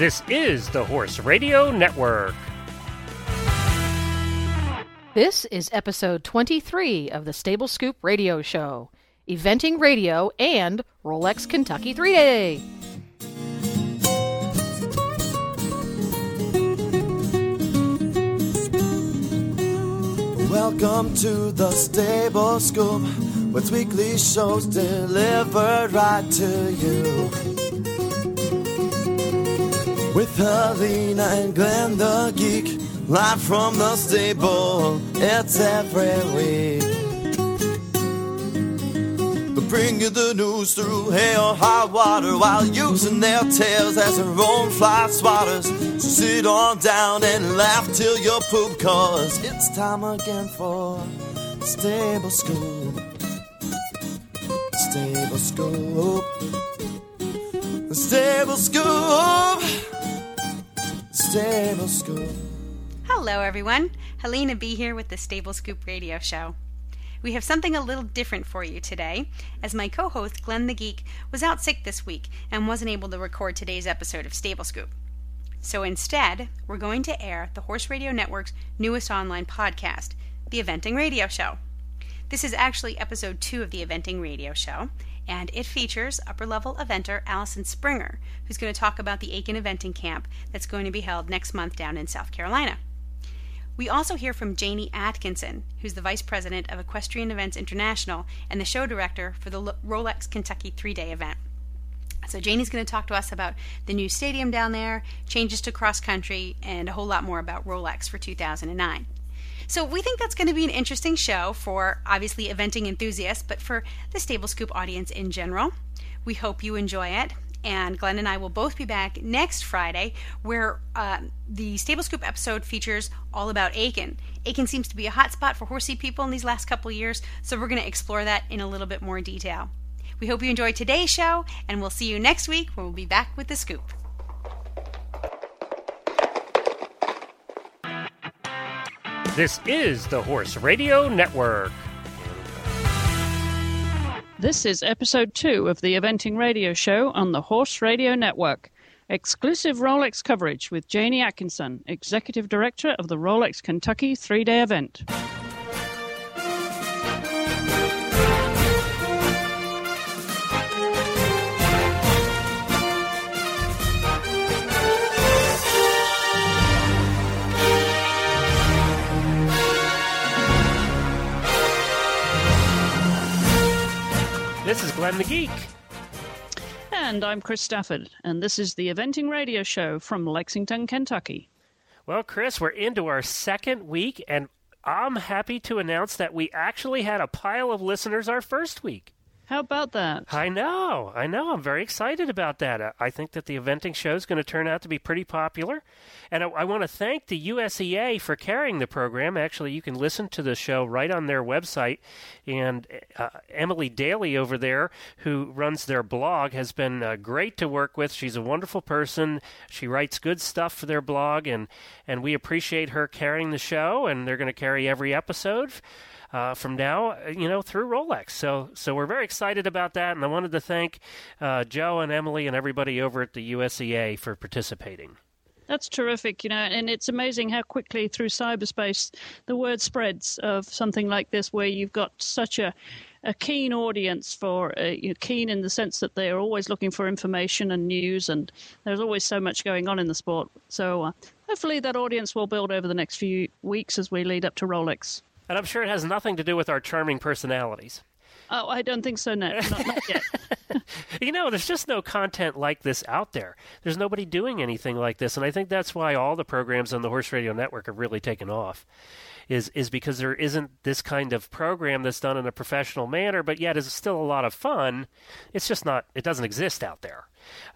This is the Horse Radio Network. This is episode 23 of the Stable Scoop Radio Show, Eventing Radio and Rolex Kentucky 3 Day. Welcome to the Stable Scoop, with weekly shows delivered right to you. With Helena and Glenn the Geek, live from the stable, it's every week. They bring you the news through hail or high water while using their tails as their own fly swatters. So sit on down and laugh till you poop, cause it's time again for Stable Scoop. Stable Scoop. Stable Scoop. Stable Scoop. Hello, everyone. Helena B here with the Stable Scoop Radio Show. We have something a little different for you today, as my co host Glenn the Geek was out sick this week and wasn't able to record today's episode of Stable Scoop. So instead, we're going to air the Horse Radio Network's newest online podcast, The Eventing Radio Show. This is actually episode two of the Eventing Radio Show, and it features upper level eventer Allison Springer, who's going to talk about the Aiken Eventing Camp that's going to be held next month down in South Carolina. We also hear from Janie Atkinson, who's the Vice President of Equestrian Events International and the show director for the Rolex Kentucky three day event. So, Janie's going to talk to us about the new stadium down there, changes to cross country, and a whole lot more about Rolex for 2009. So, we think that's going to be an interesting show for obviously eventing enthusiasts, but for the Stable Scoop audience in general. We hope you enjoy it and Glenn and I will both be back next Friday, where uh, the Stable Scoop episode features all about Aiken. Aiken seems to be a hot spot for horsey people in these last couple years, so we're going to explore that in a little bit more detail. We hope you enjoyed today's show, and we'll see you next week when we'll be back with the scoop. This is the Horse Radio Network. This is episode two of the Eventing Radio Show on the Horse Radio Network. Exclusive Rolex coverage with Janie Atkinson, Executive Director of the Rolex Kentucky three day event. This is Glenn the Geek. And I'm Chris Stafford, and this is the Eventing Radio Show from Lexington, Kentucky. Well, Chris, we're into our second week, and I'm happy to announce that we actually had a pile of listeners our first week. How about that? I know, I know. I'm very excited about that. I- think that the eventing show is going to turn out to be pretty popular. And I, I want to thank the USEA for carrying the program. Actually, you can listen to the show right on their website. And uh, Emily Daily over there, who runs their blog, has been uh, great to work with. She's a wonderful person. She writes good stuff for their blog, and, and we appreciate her carrying the show. And they're going to carry every episode uh, from now, uh, you know, through Rolex. So, so we're very excited about that, and I wanted to thank uh, Joe and Emily and everybody over at the USEA for participating. That's terrific, you know, and it's amazing how quickly through cyberspace the word spreads of something like this, where you've got such a a keen audience for uh, you know, keen in the sense that they are always looking for information and news, and there's always so much going on in the sport. So uh, hopefully that audience will build over the next few weeks as we lead up to Rolex. And I'm sure it has nothing to do with our charming personalities. Oh, I don't think so. No, not, not yet. you know, there's just no content like this out there. There's nobody doing anything like this, and I think that's why all the programs on the Horse Radio Network have really taken off. Is is because there isn't this kind of program that's done in a professional manner, but yet is still a lot of fun. It's just not. It doesn't exist out there.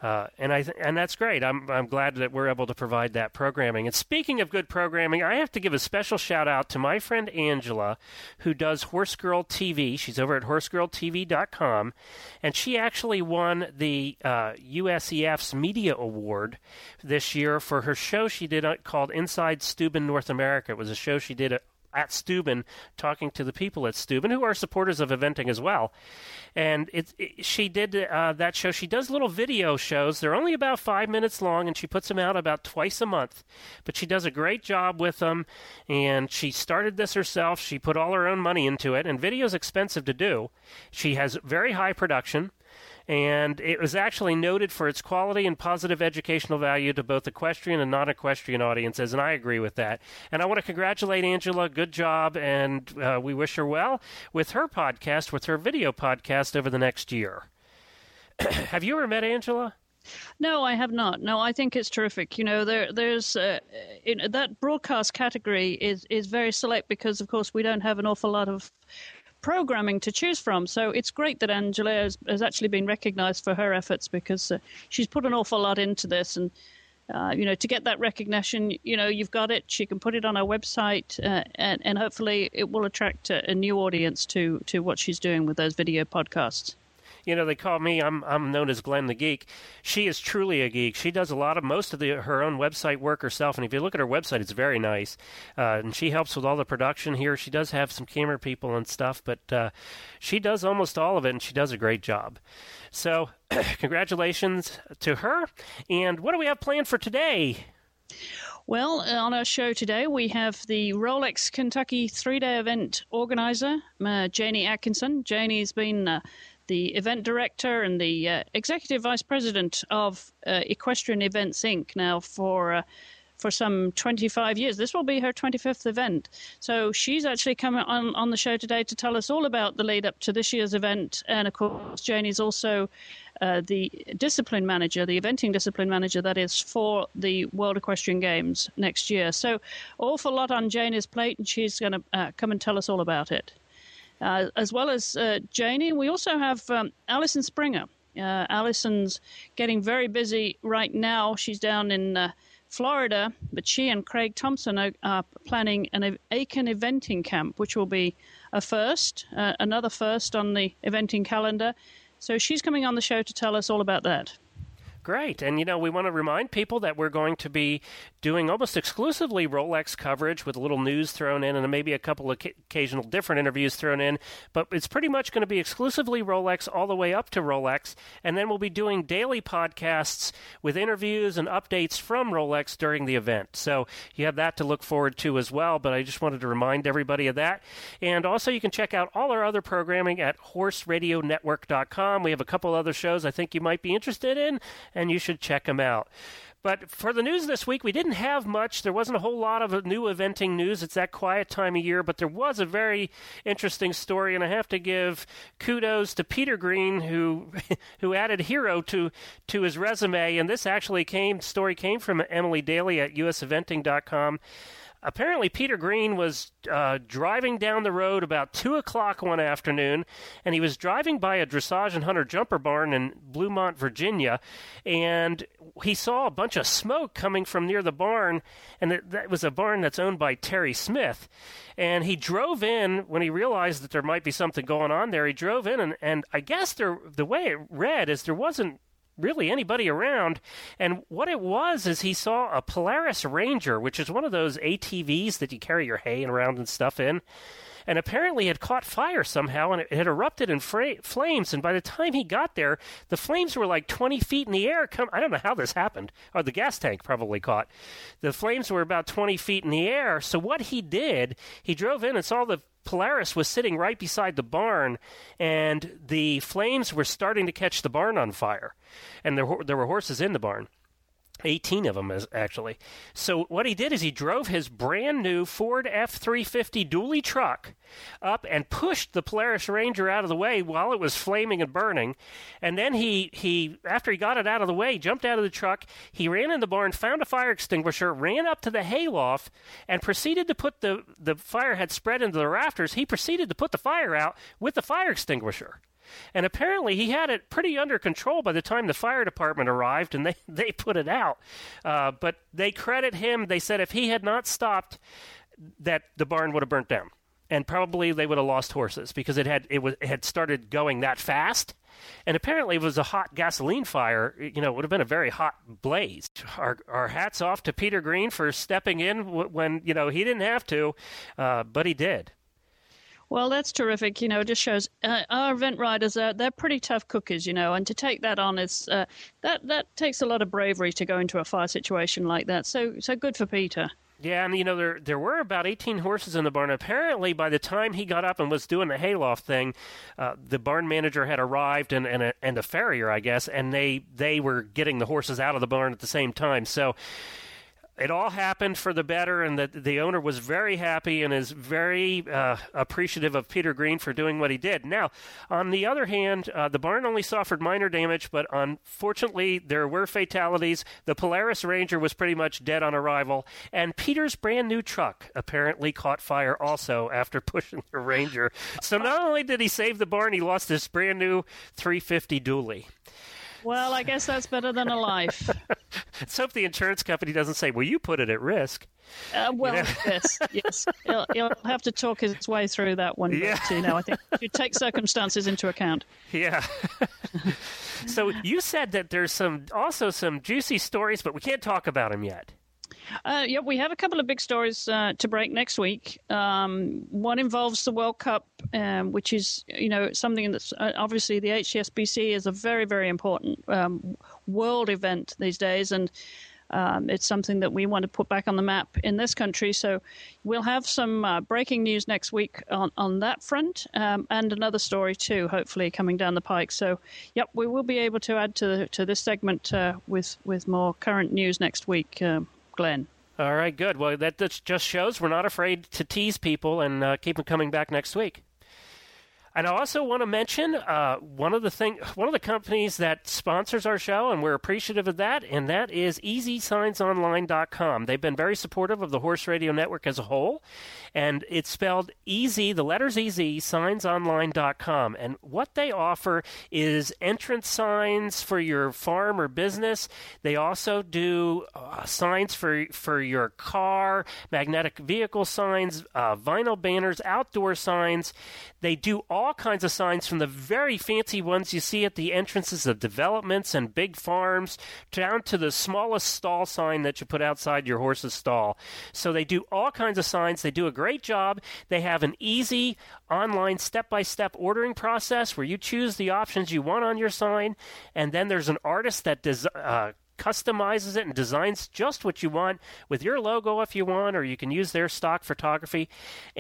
Uh, and I th- and that's great. I'm I'm glad that we're able to provide that programming. And speaking of good programming, I have to give a special shout out to my friend Angela, who does Horse Girl TV. She's over at horsegirltv.com, and she actually won the uh, USEF's Media Award this year for her show she did uh, called Inside Stübben North America. It was a show she did. At Stübben talking to the people at Stübben who are supporters of eventing as well. And it, it she did uh, that show. She does little video shows. They're only about five minutes long, and she puts them out about twice a month. But she does a great job with them, and she started this herself. She put all her own money into it, and video is expensive to do. She has very high production and it was actually noted for its quality and positive educational value to both equestrian and non equestrian audiences, and I agree with that. And I want to congratulate Angela. Good job, and uh, we wish her well with her podcast, with her video podcast over the next year. have you ever met Angela? No, I have not. No, I think it's terrific. You know, there, there's uh, know, that broadcast category is is very select because, of course, we don't have an awful lot of programming to choose from. So it's great that Angela has, has actually been recognised for her efforts because uh, she's put an awful lot into this and. Uh, you know, to get that recognition, you know, you've got it. She can put it on her website, uh, and, and hopefully, it will attract a, a new audience to to what she's doing with those video podcasts you know, they call me. I'm I'm known as Glenn the Geek. She is truly a geek. She does a lot of most of the her own website work herself. And if you look at her website, it's very nice. Uh, and she helps with all the production here. She does have some camera people and stuff, but uh, she does almost all of it, and she does a great job. So, congratulations to her. And what do we have planned for today? Well, on our show today, we have the Rolex Kentucky three day event organizer, uh, Janie Atkinson. Janie's been uh, the event director and the uh, executive vice president of uh, Equestrian Events Inc. now for uh, for some 25 years. This will be her 25th event. So she's actually coming on, on the show today to tell us all about the lead up to this year's event. And of course, Janie's also uh, the discipline manager, the eventing discipline manager, that is, for the World Equestrian Games next year. So, awful lot on Janie's plate, and she's going to uh, come and tell us all about it. Uh, as well as uh, Janie, we also have um, Allison Springer. Uh, Allison's getting very busy right now. She's down in uh, Florida, but she and Craig Thompson are, are, planning an Aiken eventing camp, which will be a first, uh, another first on the eventing calendar. So she's coming on the show to tell us all about that. Great. And, you know, we want to remind people that we're going to be doing almost exclusively Rolex coverage with a little news thrown in and maybe a couple of occasional different interviews thrown in. But it's pretty much going to be exclusively Rolex all the way up to Rolex. And then we'll be doing daily podcasts with interviews and updates from Rolex during the event. So you have that to look forward to as well. But I just wanted to remind everybody of that. And also, you can check out all our other programming at horseradionetwork.com. We have a couple other shows I think you might be interested in and you should check them out. But for the news this week, we didn't have much. There wasn't a whole lot of new eventing news. It's that quiet time of year, but there was a very interesting story, and I have to give kudos to Peter Green, who who added hero to to his resume. And this actually came story came from Emily Daily at useventing.com apparently Peter Green was uh, driving down the road about two o'clock one afternoon, and he was driving by a dressage and hunter jumper barn in Bluemont, Virginia, and he saw a bunch of smoke coming from near the barn, and it, that was a barn that's owned by Terry Smith. And he drove in when he realized that there might be something going on there. He drove in, and, and I guess there, the way it read is there wasn't really anybody around. And what it was is he saw a Polaris Ranger, which is one of those ATVs that you carry your hay and around and stuff in. And apparently it caught fire somehow and it had erupted in fra- flames. And by the time he got there, the flames were like 20 feet in the air. Come, I don't know how this happened. Or the gas tank probably caught. The flames were about 20 feet in the air. So what he did, he drove in and saw the Polaris was sitting right beside the barn, and the flames were starting to catch the barn on fire, and there, there were horses in the barn. 18 of them actually. So what he did is he drove his brand new Ford F350 dually truck up and pushed the Polaris Ranger out of the way while it was flaming and burning. And then he he after he got it out of the way, jumped out of the truck, he ran in the barn, found a fire extinguisher, ran up to the hayloft and proceeded to put the the fire had spread into the rafters. He proceeded to put the fire out with the fire extinguisher. And apparently he had it pretty under control by the time the fire department arrived and they, they put it out. Uh, but they credit him. They said if he had not stopped, that the barn would have burnt down. and probably they would have lost horses because it had it was it had started going that fast. And apparently, it was a hot gasoline fire. You know, it would have been a very hot blaze. Our, our hats off to Peter Green for stepping in when, you know, he didn't have to, uh, but he did. Well, that's terrific. You know, it just shows uh, our event riders are they're pretty tough cookies. You know, and to take that on is uh, that that takes a lot of bravery to go into a fire situation like that. So so good for Peter. Yeah, and you know there there were about 18 horses in the barn. Apparently, by the time he got up and was doing the hayloft thing, uh, the barn manager had arrived and and a, and a farrier, I guess, and they they were getting the horses out of the barn at the same time. So it all happened for the better, and the, the owner was very happy and is very uh, appreciative of Peter Green for doing what he did. Now, on the other hand, uh, the barn only suffered minor damage, but unfortunately, there were fatalities. The Polaris Ranger was pretty much dead on arrival, and Peter's brand new truck apparently caught fire also after pushing the Ranger. So not only did he save the barn, he lost his brand new 350 dually. Well, I guess that's better than a life. Let's hope the insurance company doesn't say, "Well, you put it at risk." Uh, well, you know? yes, yes. He'll, he'll, have to talk his way through that one. Yeah. But, you know, I think you take circumstances into account. Yeah. so you said that there's some also some juicy stories, but we can't talk about them yet. Uh, we have a couple of big stories uh, to break next week. Um, one involves the World Cup, um, which is you know something that's uh, obviously the HCSBC is a very very important um, world event these days, and um, it's something that we want to put back on the map in this country. So we'll have some uh, breaking news next week on, on that front um, and another story too, hopefully coming down the pike. So, yep, we will be able to add to to this segment uh, with with more current news next week. Glenn. All right, good. Well, that just shows we're not afraid to tease people and uh, keep them coming back next week. And I also want to mention uh, one of the thing, one of the companies that sponsors our show, and we're appreciative of that, and that is EasySignsOnline.com. They've been very supportive of the Horse Radio Network as a whole, and it's spelled easy, the letters easy, signsonline.com. And what they offer is entrance signs for your farm or business. They also do uh, signs for for your car, magnetic vehicle signs, uh, vinyl banners, outdoor signs. They do all kinds of signs from the very fancy ones you see at the entrances of developments and big farms down to the smallest stall sign that you put outside your horse's stall. So they do all kinds of signs. They do a great job. They have an easy online step by step ordering process where you choose the options you want on your sign, and then there's an artist that does. Uh, customizes it and designs just what you want with your logo if you want, or you can use their stock photography.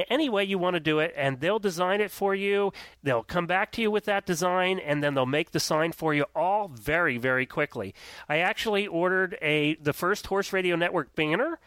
Any way you want to do it, and they'll design it for you. They'll come back to you with that design, and then they'll make the sign for you all very, very quickly. I actually ordered a the first Horse Radio Network banner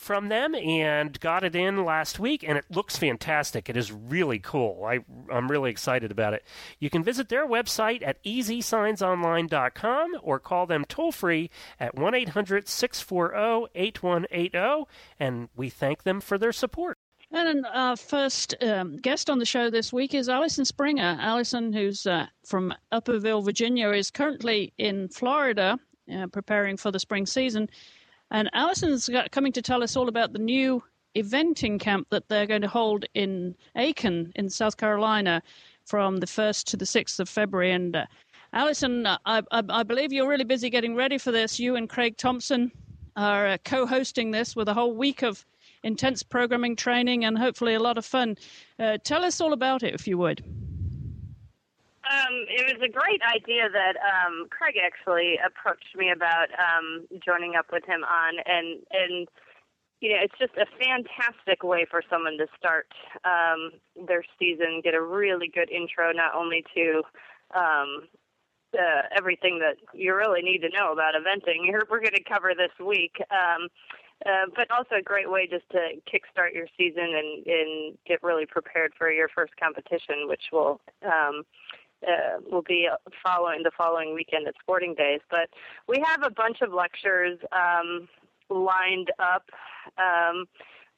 from them and got it in last week, and it looks fantastic. It is really cool. I, I'm really excited about it. You can visit their website at easysignsonline.com or call them toll free at 1 800 640 8180, and we thank them for their support. And our first um, guest on the show this week is Allison Springer. Allison, who's uh, from Upperville, Virginia, is currently in Florida uh, preparing for the spring season. And Allison's coming to tell us all about the new eventing camp that they're going to hold in Aiken in South Carolina from the 1st to the 6th of February. And uh, Allison, uh, I, I, I, believe you're really busy getting ready for this. You and Craig Thompson are uh, co hosting this with a whole week of intense programming training and hopefully a lot of fun. Uh, tell us all about it, if you would. Um, it was a great idea that um, Craig actually approached me about um, joining up with him on, and and you know it's just a fantastic way for someone to start um, their season, get a really good intro, not only to um, uh, everything that you really need to know about eventing. We're going to cover this week. Um, uh, but also a great way just to kickstart your season and, and get really prepared for your first competition, which will um, uh, will be following the following weekend at Sporting Days. But we have a bunch of lectures um, lined up. Um,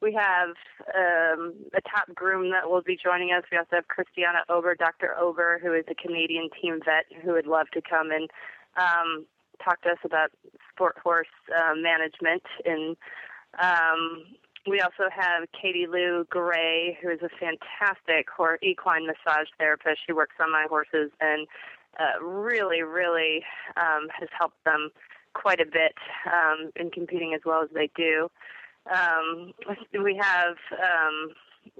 we have um, a top groom that will be joining us. We also have Christiana Ober, Dr. Ober, who is a Canadian team vet who would love to come and um, talk to us about sport horse uh, management and um, we also have Katie Lou Gray, who is a fantastic equine massage therapist. She works on my horses and uh, really, really um, has helped them quite a bit um, in competing as well as they do. Um, we have um,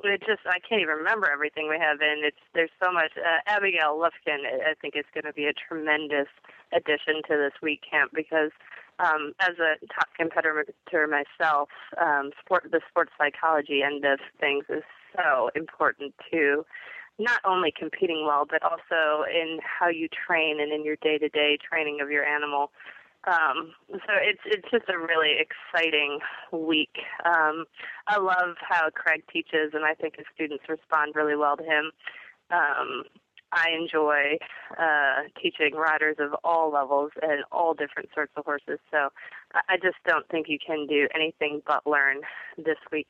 it just I can't even remember everything we have in. It's there's so much. Uh, Abigail Lufkin, I think, is going to be a tremendous addition to this week camp because um, as a top competitor myself, um, sport the sports psychology end of things is so important to not only competing well, but also in how you train and in your day to day training of your animal. Um, so it's it's just a really exciting week. Um, I love how Craig teaches, and I think his students respond really well to him. Um, I enjoy uh, teaching riders of all levels and all different sorts of horses. So I just don't think you can do anything but learn this week.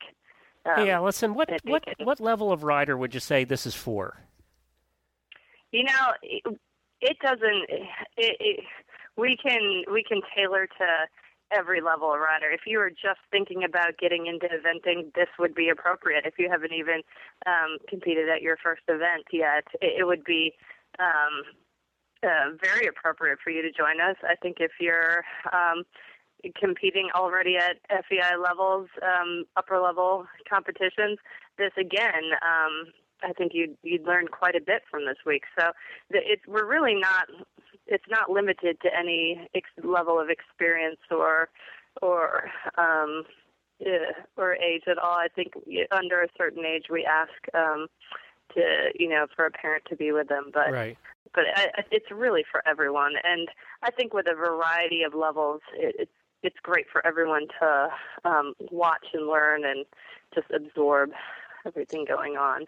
Um, yeah, listen. What what what level of rider would you say this is for? You know, it, it doesn't. It, it, we can we can tailor to every level of rider. If you were just thinking about getting into eventing, this would be appropriate. If you haven't even um, competed at your first event yet, it, it would be um, uh, very appropriate for you to join us. I think if you're um, competing already at FEI levels, um, upper level competitions, this again. Um, I think you'd you'd learn quite a bit from this week. So the, it's we're really not it's not limited to any ex- level of experience or or um, yeah, or age at all. I think under a certain age we ask um, to you know for a parent to be with them, but right. but I, it's really for everyone. And I think with a variety of levels, it, it's it's great for everyone to um, watch and learn and just absorb everything going on.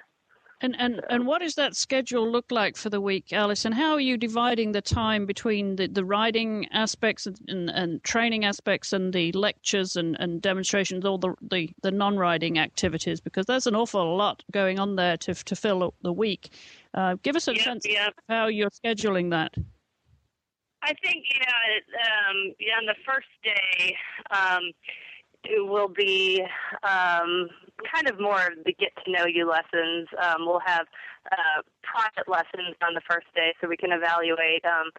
And and, and what does that schedule look like for the week, Alice? And how are you dividing the time between the, the riding aspects and, and, and training aspects and the lectures and, and demonstrations, all the, the, the non riding activities? Because there's an awful lot going on there to to fill up the week. Uh, give us a yep, sense yep. of how you're scheduling that. I think you know um, yeah, on the first day. Um, it will be um, kind of more of the get to know you lessons. Um, we'll have uh, private lessons on the first day so we can evaluate um,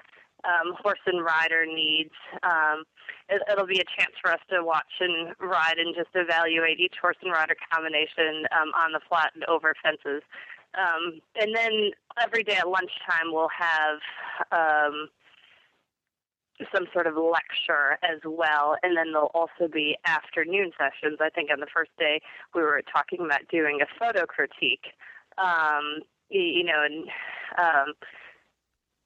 um, horse and rider needs. Um, it, it'll be a chance for us to watch and ride and just evaluate each horse and rider combination um, on the flat and over fences. Um, and then every day at lunchtime, we'll have um, some sort of lecture as well, and then there'll also be afternoon sessions. I think on the first day we were talking about doing a photo critique, um, you know, and um,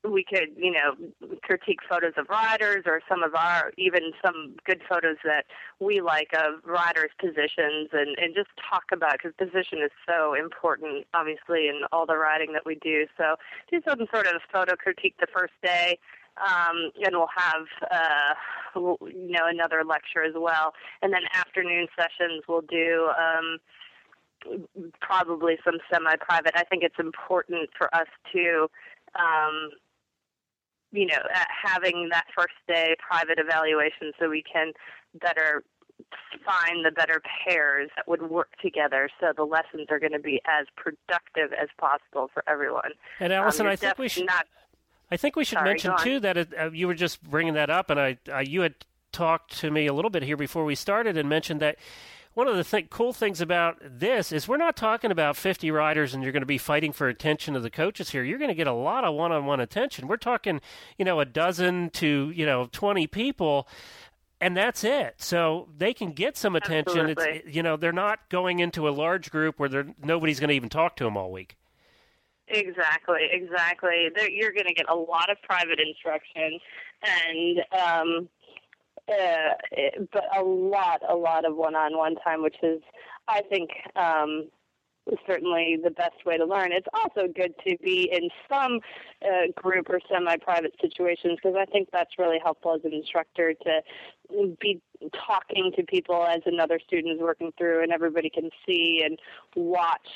we could, you know, critique photos of riders or some of our, even some good photos that we like of riders' positions and, and just talk about, because position is so important, obviously, in all the riding that we do. So do some sort of photo critique the first day um, and we'll have uh, you know another lecture as well. And then afternoon sessions we'll do um, probably some semi-private. I think it's important for us to um, you know having that first day private evaluation so we can better find the better pairs that would work together so the lessons are going to be as productive as possible for everyone. And Allison, um, I think we should not I think we should Sorry, mention too that it, uh, you were just bringing that up, and I, uh, you had talked to me a little bit here before we started and mentioned that one of the th- cool things about this is we're not talking about 50 riders and you're going to be fighting for attention of the coaches here. You're going to get a lot of one-on-one attention. We're talking, you know, a dozen to, you know, 20 people and that's it. So they can get some attention. Absolutely. It's, you know, they're not going into a large group where nobody's going to even talk to them all week. Exactly, exactly. There, you're going to get a lot of private instruction, and um, uh, it, but a lot, a lot of one-on-one time, which is, I think, um, certainly the best way to learn. It's also good to be in some uh, group or semi-private situations because I think that's really helpful as an instructor to be talking to people as another student is working through, and everybody can see and watch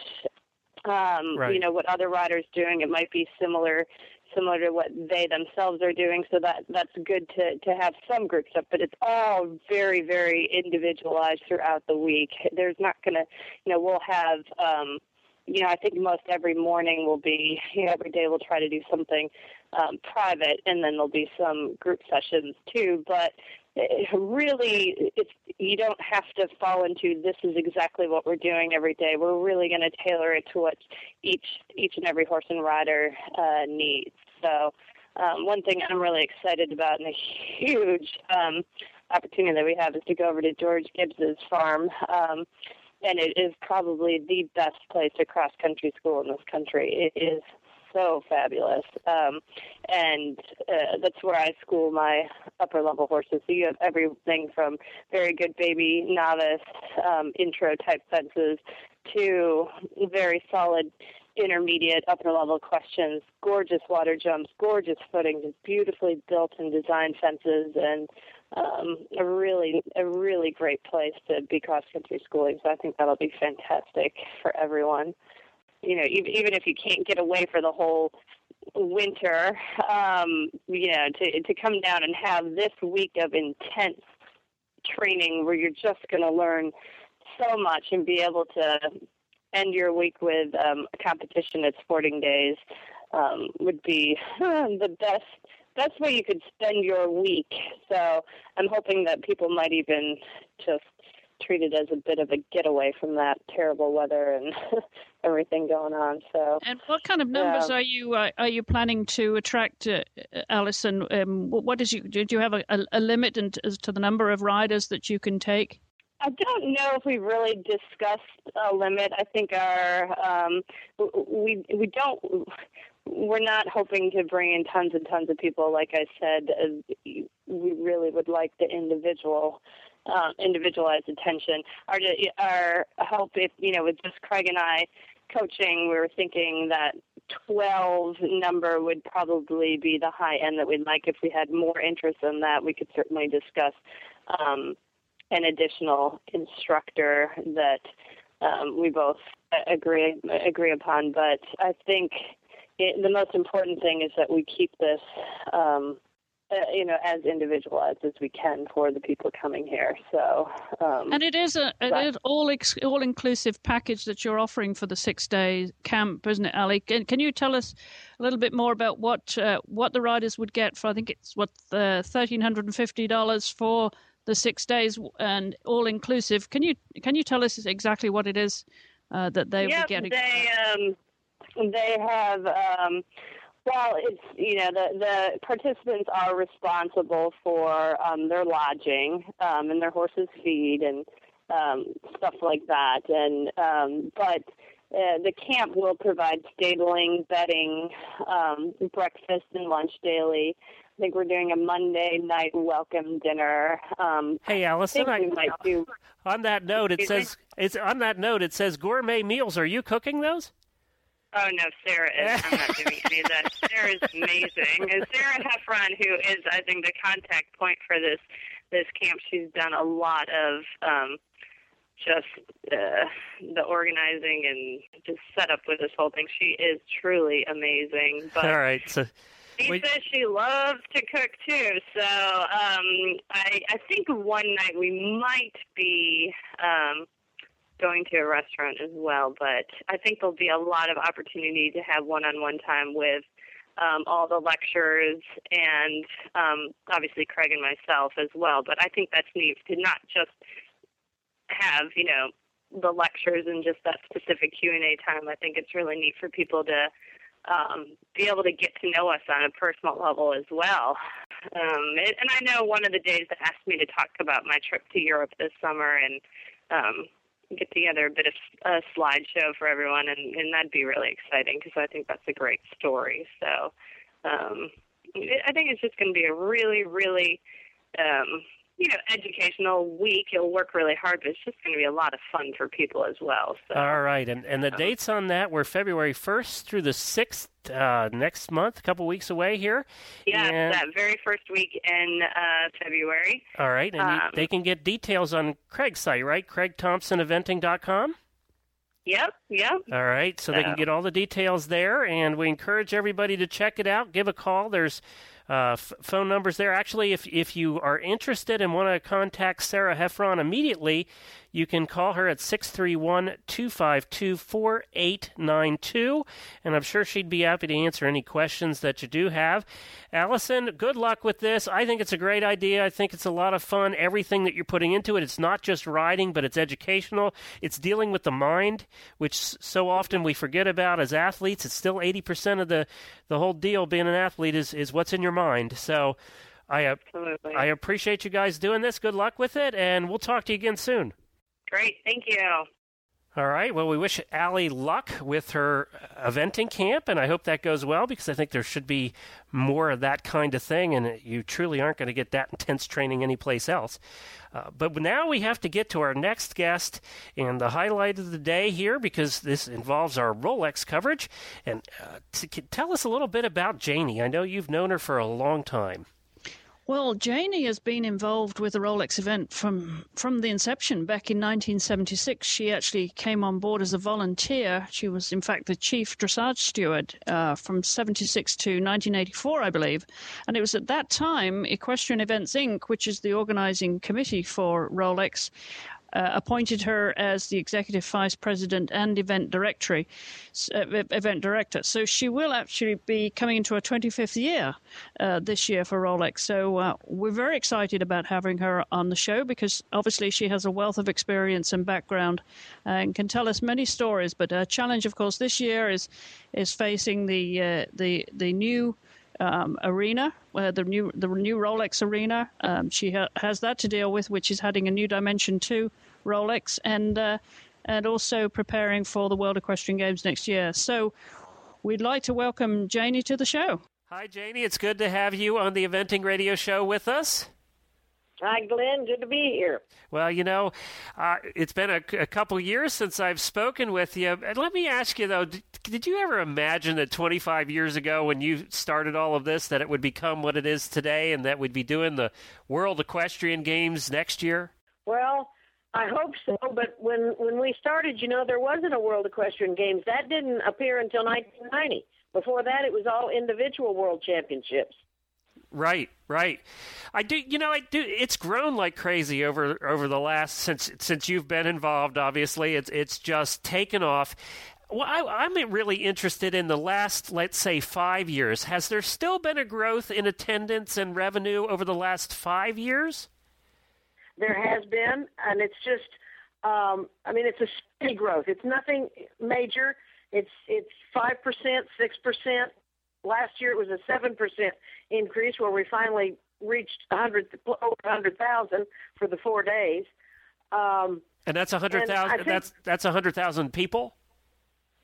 um, Right. you know what other riders doing. It might be similar similar to what they themselves are doing. So that that's good to to have some group stuff, but it's all very very individualized throughout the week. There's not gonna, you know, we'll have. Um, you know, I think most every morning will be, you know, every day we'll try to do something um, private, and then there'll be some group sessions too. But it really, it's you don't have to fall into this is exactly what we're doing every day. We're really going to tailor it to what each each and every horse and rider uh, needs. So, um, one thing I'm really excited about, and a huge um, opportunity that we have, is to go over to George Gibbs's farm. Um, and it is probably the best place to cross country school in this country. It is so fabulous, um, and uh, that's where I school my upper level horses. So you have everything from very good baby, novice, um, intro type fences to very solid intermediate upper level questions, gorgeous water jumps, gorgeous footings, beautifully built and designed fences, and um, a really a really great place to be cross country schooling. So I think that'll be fantastic for everyone. You know, even even if you can't get away for the whole winter, um, you know, to to come down and have this week of intense training where you're just going to learn so much and be able to end your week with um, a competition at sporting days um, would be the best best where you could spend your week. So I'm hoping that people might even just treat it as a bit of a getaway from that terrible weather and everything going on. So And what kind of numbers Yeah. are you uh, are you planning to attract, uh, Allison? Um, what what is you? Did you have a, a, a limit in, as to the number of riders that you can take? I don't know if we really discussed a limit. I think our um, we we don't we're not hoping to bring in tons and tons of people. Like I said, uh, we really would like the individual. Um, individualized attention. Our our hope, if you know, with just Craig and I coaching, we were thinking that 12 number would probably be the high end that we'd like. If we had more interest in that, we could certainly discuss um, an additional instructor that um, we both agree agree upon. But I think it, the most important thing is that we keep this, um, uh, you know, as individualized as we can for the people coming here. So, um, And it is a it is all ex, all inclusive package that you're offering for the six day camp, isn't it, Ali? Can, can you tell us a little bit more about what uh, what the riders would get for? I think it's what the thirteen hundred and fifty dollars for the six days and all inclusive. Can you can you tell us exactly what it is uh, that they Yep, be getting? they um, they have. Um, well, it's you know the the participants are responsible for um, their lodging um, and their horses' feed and um, stuff like that, and um, but. Uh, the camp will provide stabling, bedding, um, breakfast and lunch daily. I think we're doing a Monday night welcome dinner. Um, Hey, Allison, I, might do on that note, it says it's on that note. It says gourmet meals. Are you cooking those? Oh no, Sarah is. I'm not doing any of that. Sarah is amazing. And Sarah Heffron, who is, I think, the contact point for this this camp, she's done a lot of um, just uh, the organizing and just set up with this whole thing. She is truly amazing. But All right. So she Wait. says she loves to cook too. So um, I, I think one night we might be um, going to a restaurant as well. But I think there'll be a lot of opportunity to have one-on-one time with um, all the lecturers and um, obviously Craig and myself as well. But I think that's neat to not just have you know the lectures and just that specific Q and A time. I think it's really neat for people to um, be able to get to know us on a personal level as well. Um, it, and I know one of the days that asked me to talk about my trip to Europe this summer and um, get together a bit of a slideshow for everyone, and, and that'd be really exciting because I think that's a great story. So um, I think it's just going to be a really, really um, you know, educational week. You'll work really hard, but it's just going to be a lot of fun for people as well. So. all right, and and the dates on that were February first through the sixth uh, next month, a couple weeks away here. Yeah, And- that very first week in uh, February. All right, and you, Um, they can get details on Craig's site, right? CraigThompsoneventing.com. Yep, Yep. All right, so they can get all the details there, and we encourage everybody to check it out. Give a call. There's uh, f- phone numbers there. Actually, if if you are interested and want to contact Sarah Heffron immediately, you can call her at 631 252 4892, and I'm sure she'd be happy to answer any questions that you do have. Allison, good luck with this. I think it's a great idea. I think it's a lot of fun. Everything that you're putting into it, it's not just riding, but it's educational. It's dealing with the mind, which so often we forget about as athletes. It's still 80% of the, the whole deal being an athlete is, is what's in your mind. So I, uh, Absolutely. I appreciate you guys doing this. Good luck with it, and we'll talk to you again soon. Great. Thank you. All right. Well, we wish Allie luck with her uh, eventing camp, and I hope that goes well because I think there should be more of that kind of thing, and you truly aren't going to get that intense training anyplace else. Uh, but now we have to get to our next guest and the highlight of the day here because this involves our Rolex coverage. And uh, to, tell us a little bit about Janie. I know you've known her for a long time. Well, Janie has been involved with the Rolex event from from the inception. Back in 1976, she actually came on board as a volunteer. She was, in fact, the chief dressage steward uh, from 76 to 1984, I believe. And it was at that time Equestrian Events Inc., which is the organizing committee for Rolex, uh, appointed her as the executive vice president and event directory, uh, event director. So she will actually be coming into her 25th year uh, this year for Rolex. So uh, we're very excited about having her on the show because obviously she has a wealth of experience and background and can tell us many stories. But her challenge, of course, this year is is facing the uh, the the new um, arena, where the new the new Rolex arena. Um, she ha- has that to deal with, which is adding a new dimension to Rolex, and uh, and also preparing for the World Equestrian Games next year. So we'd like to welcome Janie to the show. Hi, Janie. It's good to have you on the Eventing Radio Show with us. Hi, Glenn. Good to be here. Well, you know, uh, it's been a, a couple years since I've spoken with you. And let me ask you, though, did, did you ever imagine that 25 years ago, when you started all of this, that it would become what it is today and that we'd be doing the World Equestrian Games next year? Well, I hope so. But when when we started, you know, there wasn't a World Equestrian Games. That didn't appear until 1990. Before that, it was all individual world championships. Right, right. I do. You know, I do. It's grown like crazy over over the last since since you've been involved. Obviously, it's it's just taken off. Well, I, I'm really interested in the last, let's say, five years. Has there still been a growth in attendance and revenue over the last five years? There has been, and it's just, um, I mean, it's a steady growth. It's nothing major. It's it's five percent, six percent. Last year it was a seven percent increase, where we finally reached hundred over hundred thousand for the four days. Um, And that's a hundred And I thousand. think- That's that's a hundred thousand people.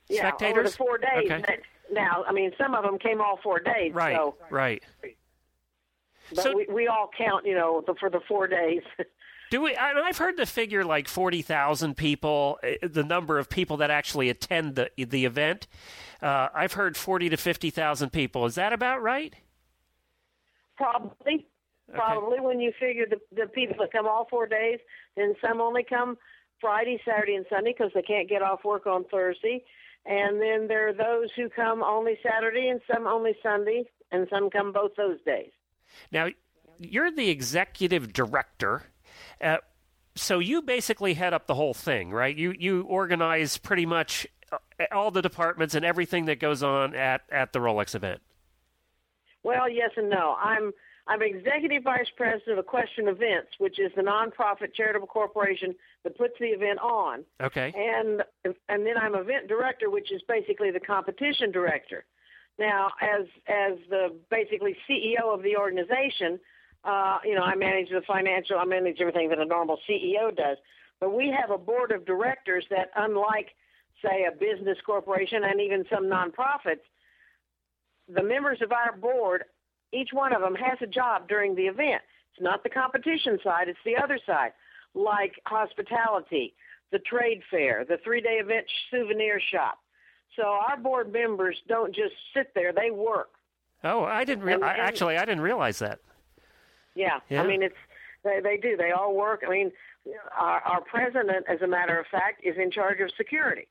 yeah, over the four days. Okay. Now, I mean, some of them came all four days. Right, So, right. but So- we we all count, you know, the, for the four days. Do we? I, I've heard the figure like forty thousand people, uh, the number of people that actually attend the the event. Uh, I've heard forty to fifty thousand people. Is that about right? Probably. Probably when you figure the the people that come all four days, then some only come Friday, Saturday, and Sunday because they can't get off work on Thursday, and then there are those who come only Saturday and some only Sunday, and some come both those days. Now, you're the executive director. Uh, so you basically head up the whole thing, right? You you organize pretty much uh, all the departments and everything that goes on at, at the Rolex event. Well, yes and no. I'm I'm executive vice president of Equestrian Events, which is the nonprofit charitable corporation that puts the event on. Okay. and and then I'm event director, which is basically the competition director. Now, as as the basically CEO of the organization, uh, you know, I manage the financial, I manage everything that a normal CEO does. But we have a board of directors that, unlike, say, a business corporation and even some nonprofits, the members of our board, each one of them has a job during the event. It's not the competition side; it's the other side, like hospitality, the trade fair, the three-day event souvenir shop. So our board members don't just sit there; they work. Oh, I didn't. Re- And- and- actually, I didn't realize that. Yeah, Yeah. I mean it's they they do. They all work. I mean, our, our president, as a matter of fact, is in charge of security.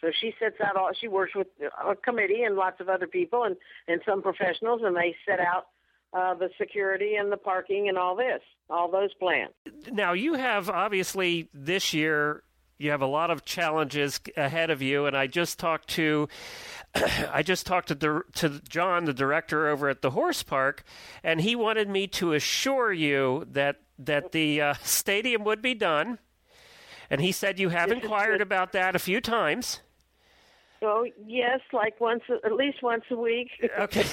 So she sets out all. She works with a committee and lots of other people and and some professionals, and they set out uh, the security and the parking and all this, all those plans. Now you have obviously this year you have a lot of challenges ahead of you and i just talked to i just talked to to john the director over at the horse park and he wanted me to assure you that that the uh, stadium would be done. And he said you have inquired about that a few times so yes, like once, at least once a week. Okay.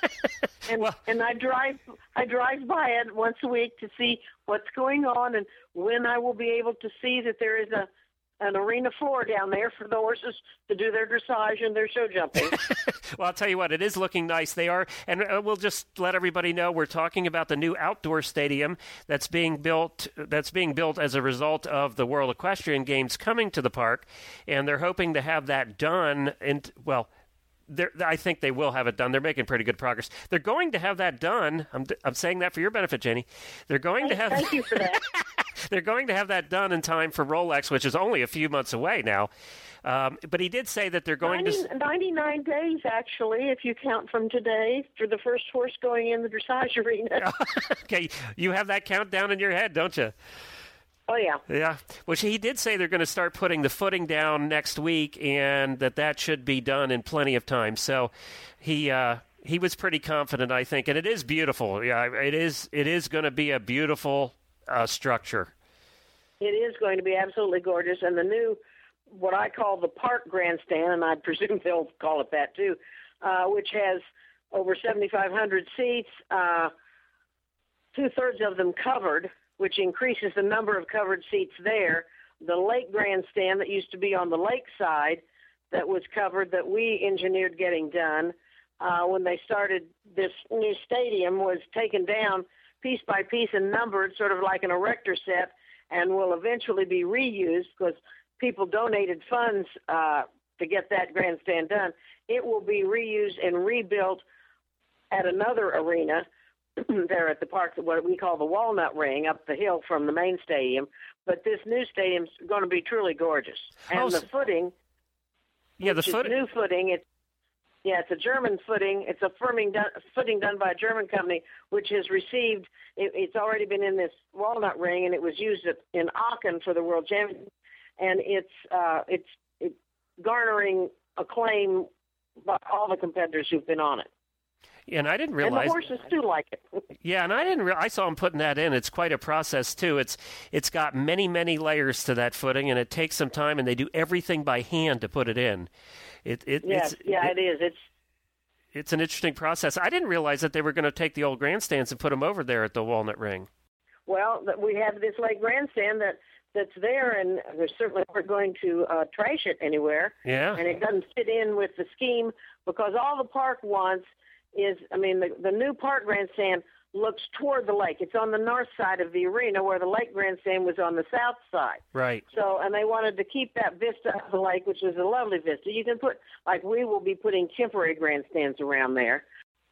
and well, and I drive I drive by it once a week to see what's going on and when I will be able to see that there is a an arena floor down there for the horses to do their dressage and their show jumping. well, I'll tell you what, it is looking nice. They are, and uh, we'll just let everybody know we're talking about the new outdoor stadium that's being built. That's being built as a result of the World Equestrian Games coming to the park, and they're hoping to have that done. And well, I think they will have it done. They're making pretty good progress. They're going to have that done. I'm, I'm saying that for your benefit, Jenny. They're going to have. Thank you for that. they're going to have that done in time for Rolex, which is only a few months away now. Um, but he did say that they're going 90, to 99 days actually, if you count from today, for the first horse going in the dressage arena. okay, you have that countdown in your head, don't you? Oh yeah. Yeah. Which he did say they're going to start putting the footing down next week, and that that should be done in plenty of time. So he uh, he was pretty confident, I think, and it is beautiful. Yeah, it is. It is going to be a beautiful uh, structure. It is going to be absolutely gorgeous, and the new what I call the park grandstand, and I presume they'll call it that too, uh, which has over 7,500 seats, uh, two thirds of them covered which increases the number of covered seats there. The lake grandstand that used to be on the lake side that was covered that we engineered getting done uh, when they started this new stadium was taken down piece by piece and numbered sort of like an erector set and will eventually be reused because people donated funds uh, to get that grandstand done. It will be reused and rebuilt at another arena there at the park, what we call the Walnut Ring, up the hill from the main stadium. But this new stadium's going to be truly gorgeous, and oh, the footing. Yeah, the footing. New footing. It's yeah, it's a German footing. It's a firming done, footing done by a German company, which has received. It, it's already been in this Walnut Ring, and it was used at, in Aachen for the World Championship, and it's uh, it's it's garnering acclaim by all the competitors who've been on it. And I didn't realize. And the horses do like it. yeah, and I didn't. Re- I saw him putting that in. It's quite a process too. It's it's got many many layers to that footing, and it takes some time. And they do everything by hand to put it in. It it yes, it's, yeah, it, it is. It's it's an interesting process. I didn't realize that they were going to take the old grandstands and put them over there at the Walnut Ring. Well, we have this lake grandstand that that's there, and we certainly aren't going to uh, trash it anywhere. Yeah. And it doesn't fit in with the scheme because all the park wants is, I mean, the, the new park grandstand looks toward the lake. It's on the north side of the arena where the lake grandstand was on the south side. Right. So, and they wanted to keep that vista of the lake, which is a lovely vista. You can put, like we will be putting temporary grandstands around there.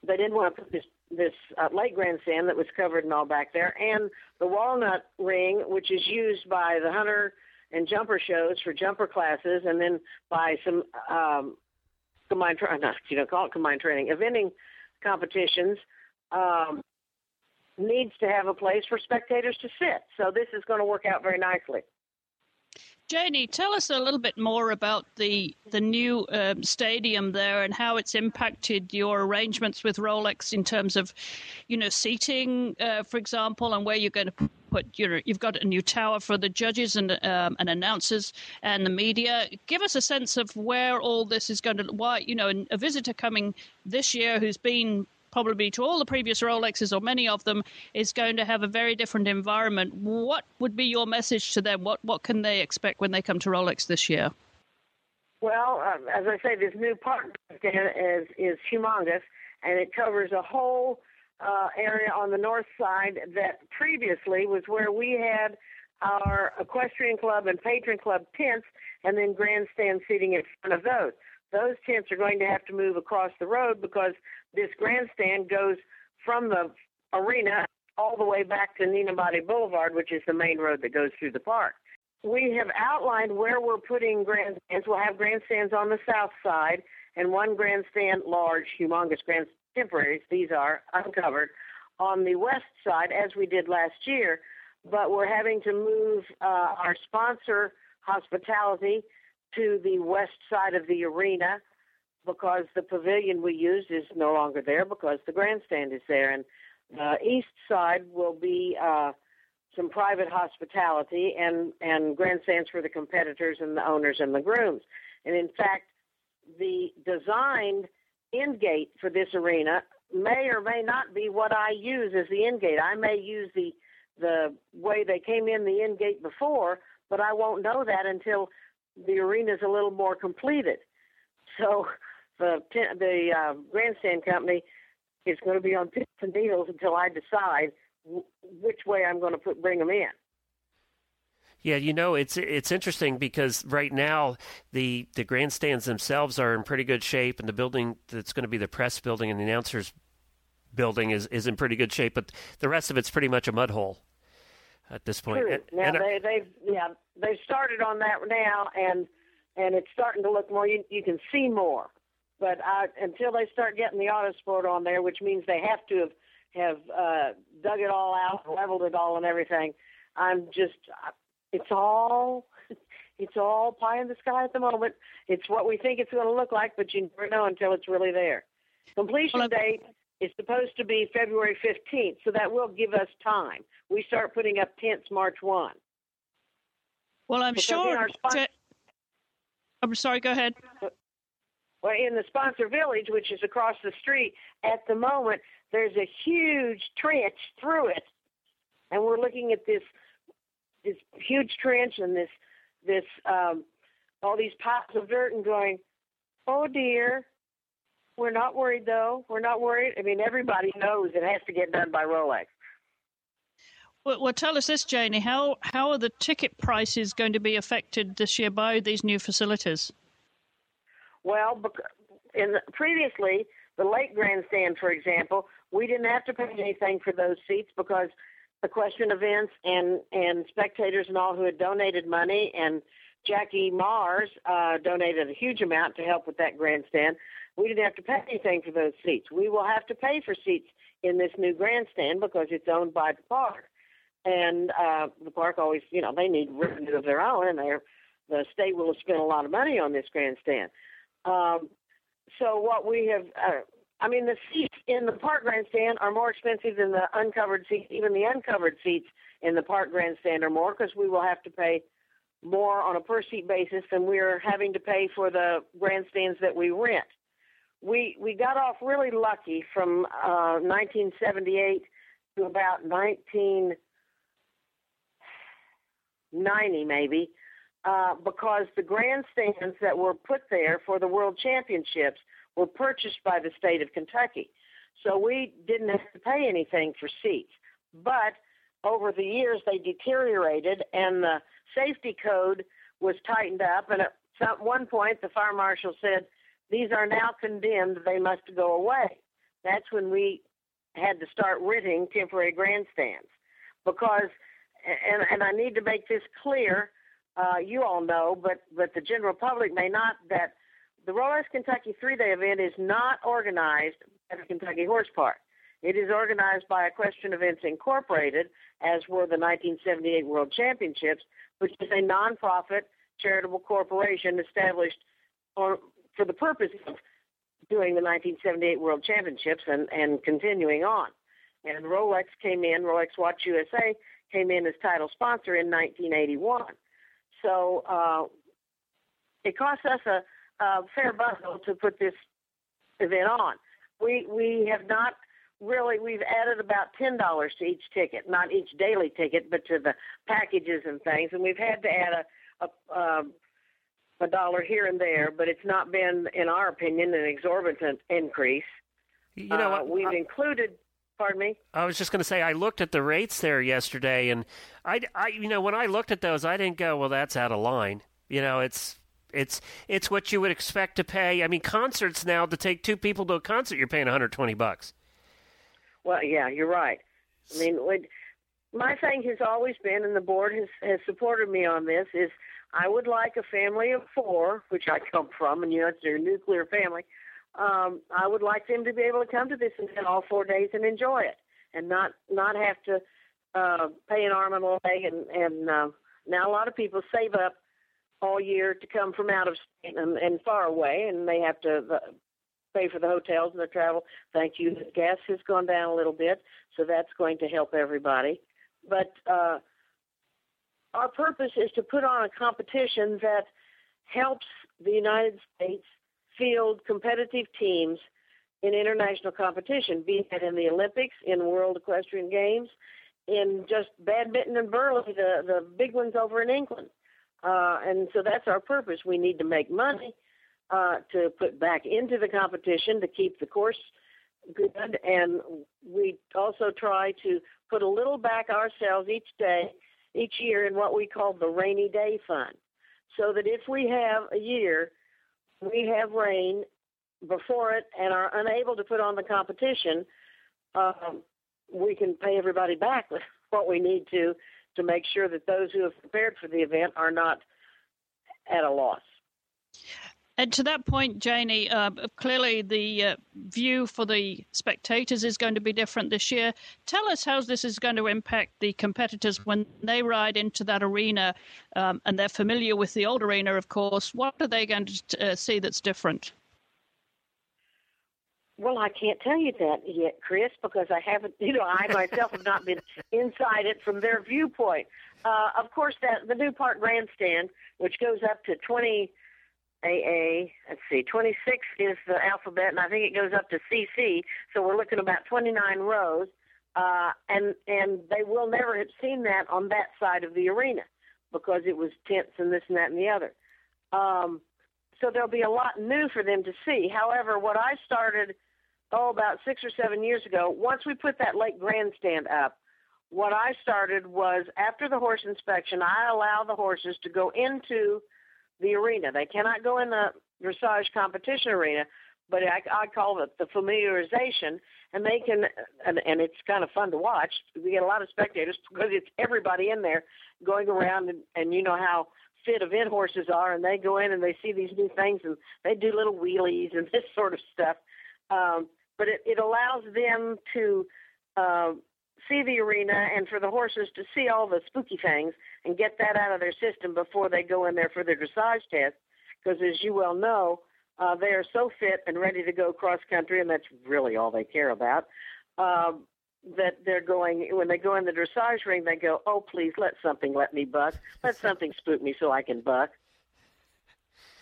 They didn't want to put this this uh, lake grandstand that was covered and all back there, and the walnut ring, which is used by the hunter and jumper shows for jumper classes, and then by some um, combined, tra- not you know, call it combined training, eventing competitions um, needs to have a place for spectators to sit. So this is going to work out very nicely. Janie, tell us a little bit more about the the new um, stadium there and how it's impacted your arrangements with Rolex in terms of, you know, seating, uh, for example, and where you're going to put. You know, you've got a new tower for the judges and um, and announcers and the media. Give us a sense of where all this is going to. Why, you know, a visitor coming this year who's been probably to all the previous Rolexes or many of them, is going to have a very different environment. What would be your message to them? What what can they expect when they come to Rolex this year? Well, um, as I say, this new park is is humongous, and it covers a whole uh, area on the north side that previously was where we had our equestrian club and patron club tents, and then grandstand seating in front of those. Those tents are going to have to move across the road because this grandstand goes from the arena all the way back to Ninambati Boulevard, which is the main road that goes through the park. we have outlined where we're putting grandstands. We'll have grandstands on the south side and one grandstand, large, humongous grand temporaries. These are uncovered on the west side, as we did last year. But we're having to move uh, our sponsor hospitality to the west side of the arena because the pavilion we used is no longer there because the grandstand is there. And the east side will be uh, some private hospitality and, and grandstands for the competitors and the owners and the grooms. And in fact, the designed end gate for this arena may or may not be what I use as the end gate. I may use the the way they came in the end gate before, but I won't know that until the arena is a little more completed. So the the uh, grandstand company is going to be on pins and needles until I decide w- which way I'm going to put bring them in. Yeah, you know it's it's interesting because right now the the grandstands themselves are in pretty good shape, and the building that's going to be the press building and the announcers building is is in pretty good shape, but the rest of it's pretty much a mud hole at this point. True. And- now and, they they've yeah they've started on that now, and and it's starting to look more. You you can see more, but I, until they start getting the Otto Sport on there, which means they have to have have uh, dug it all out, leveled it all, and everything. I'm just it's all it's all pie in the sky at the moment. It's what we think it's going to look like, but you never know until it's really there. Completion Well, date is supposed to be February 15th, so that will give us time. We start putting up tents March 1. Well, I'm Because sure. Ja- I'm sorry. Go ahead. Well, in the sponsor village, which is across the street, at the moment, there's a huge trench through it, and we're looking at this this huge trench and this this um, all these piles of dirt and going, oh dear. We're not worried though. We're not worried. I mean, everybody knows it has to get done by Rolex. Well, well, tell us this, Janie. How how are the ticket prices going to be affected this year by these new facilities? Well, in the, previously, the Lake Grandstand, for example, we didn't have to pay anything for those seats because Equestrian Events and and spectators and all who had donated money and Jackie Mars uh, donated a huge amount to help with that grandstand. We didn't have to pay anything for those seats. We will have to pay for seats in this new grandstand because it's owned by the park, and uh, the park always, you know, they need revenue of their own, and they're the state will have spent a lot of money on this grandstand. Um, so what we have, uh, I mean, the seats in the park grandstand are more expensive than the uncovered seats. Even the uncovered seats in the park grandstand are more because we will have to pay more on a per seat basis than we're having to pay for the grandstands that we rent. We we got off really lucky from uh, 1978 to about 1990 maybe uh, because the grandstands that were put there for the World Championships were purchased by the state of Kentucky. So we didn't have to pay anything for seats. But over the years, they deteriorated, and the safety code was tightened up. And at some, one point, the fire marshal said, These are now condemned, they must go away. That's when we had to start renting temporary grandstands because, and, and I need to make this clear uh, you all know, but but the general public may not. That the Rolex Kentucky three day event is not organized at the Kentucky Horse Park. It is organized by Equestrian Events Incorporated, as were the 1978 World Championships, which is a nonprofit charitable corporation established on, for the purpose of doing the 1978 World Championships and, and continuing on. And Rolex came in, Rolex Watch USA came in as title sponsor in 1981. So uh, it cost us a, a fair bundle to put this event on. We we have not really we've added about ten dollars to each ticket, not each daily ticket, but to the packages and things, and we've had to add a a, um, a dollar here and there, but it's not been, in our opinion, an exorbitant increase. you know, uh, what? we've included. Pardon me. I was just going to say I looked at the rates there yesterday, and I, I, you know, when I looked at those, I didn't go, well, that's out of line. You know, it's it's it's what you would expect to pay. I mean, concerts now to take two people to a concert, you're paying 120 bucks. Well, yeah, you're right. I mean, my thing has always been, and the board has has supported me on this, is I would like a family of four, which I come from, and you know it's their nuclear family. Um, I would like them to be able to come to this event all four days and enjoy it, and not not have to uh, pay an arm and a leg. And and uh, now a lot of people save up all year to come from out of state and, and far away, and they have to uh, pay for the hotels and the travel. Thank you. The gas has gone down a little bit, so that's going to help everybody. But uh, our purpose is to put on a competition that helps the United States field competitive teams in international competition, be it in the Olympics, in World Equestrian Games, in just Badminton and Burghley, the, the big ones over in England. Uh, and so that's our purpose. We need to make money uh, to put back into the competition to keep the course good. And we also try to put a little back ourselves each day, each year in what we call the rainy day fund. So that if we have a year, we have rain before it and are unable to put on the competition, um, we can pay everybody back with what we need to to make sure that those who have prepared for the event are not at a loss. And to that point, Janie, uh, clearly the uh, view for the spectators is going to be different this year. Tell us how this is going to impact the competitors when they ride into that arena um, and they're familiar with the old arena, of course. What are they going to uh, see that's different? Well, I can't tell you that yet, Chris, because I haven't, you know, I myself have not been inside it from their viewpoint. Uh, of course, that the new park grandstand, which goes up to 20 AA, let's see, 26 is the alphabet, and I think it goes up to CC, so we're looking about 29 rows. Uh, and and they will never have seen that on that side of the arena because it was tents and this and that and the other. Um, so there'll be a lot new for them to see. However, what I started oh about six or seven years ago, once we put that lake grandstand up, what I started was after the horse inspection, I allow the horses to go into the arena. They cannot go in the dressage competition arena, but I, I call it the familiarization, and they can, and, and it's kind of fun to watch. We get a lot of spectators because it's everybody in there going around, and, and you know how fit event horses are, and they go in and they see these new things, and they do little wheelies and this sort of stuff. Um, but it, it allows them to uh, see the arena and for the horses to see all the spooky things and get that out of their system before they go in there for their dressage test. Because as you well know, uh, they are so fit and ready to go cross country, and that's really all they care about. Um, that they're going when they go in the dressage ring, they go, "Oh, please, let something let me buck. Let something spook me so I can buck."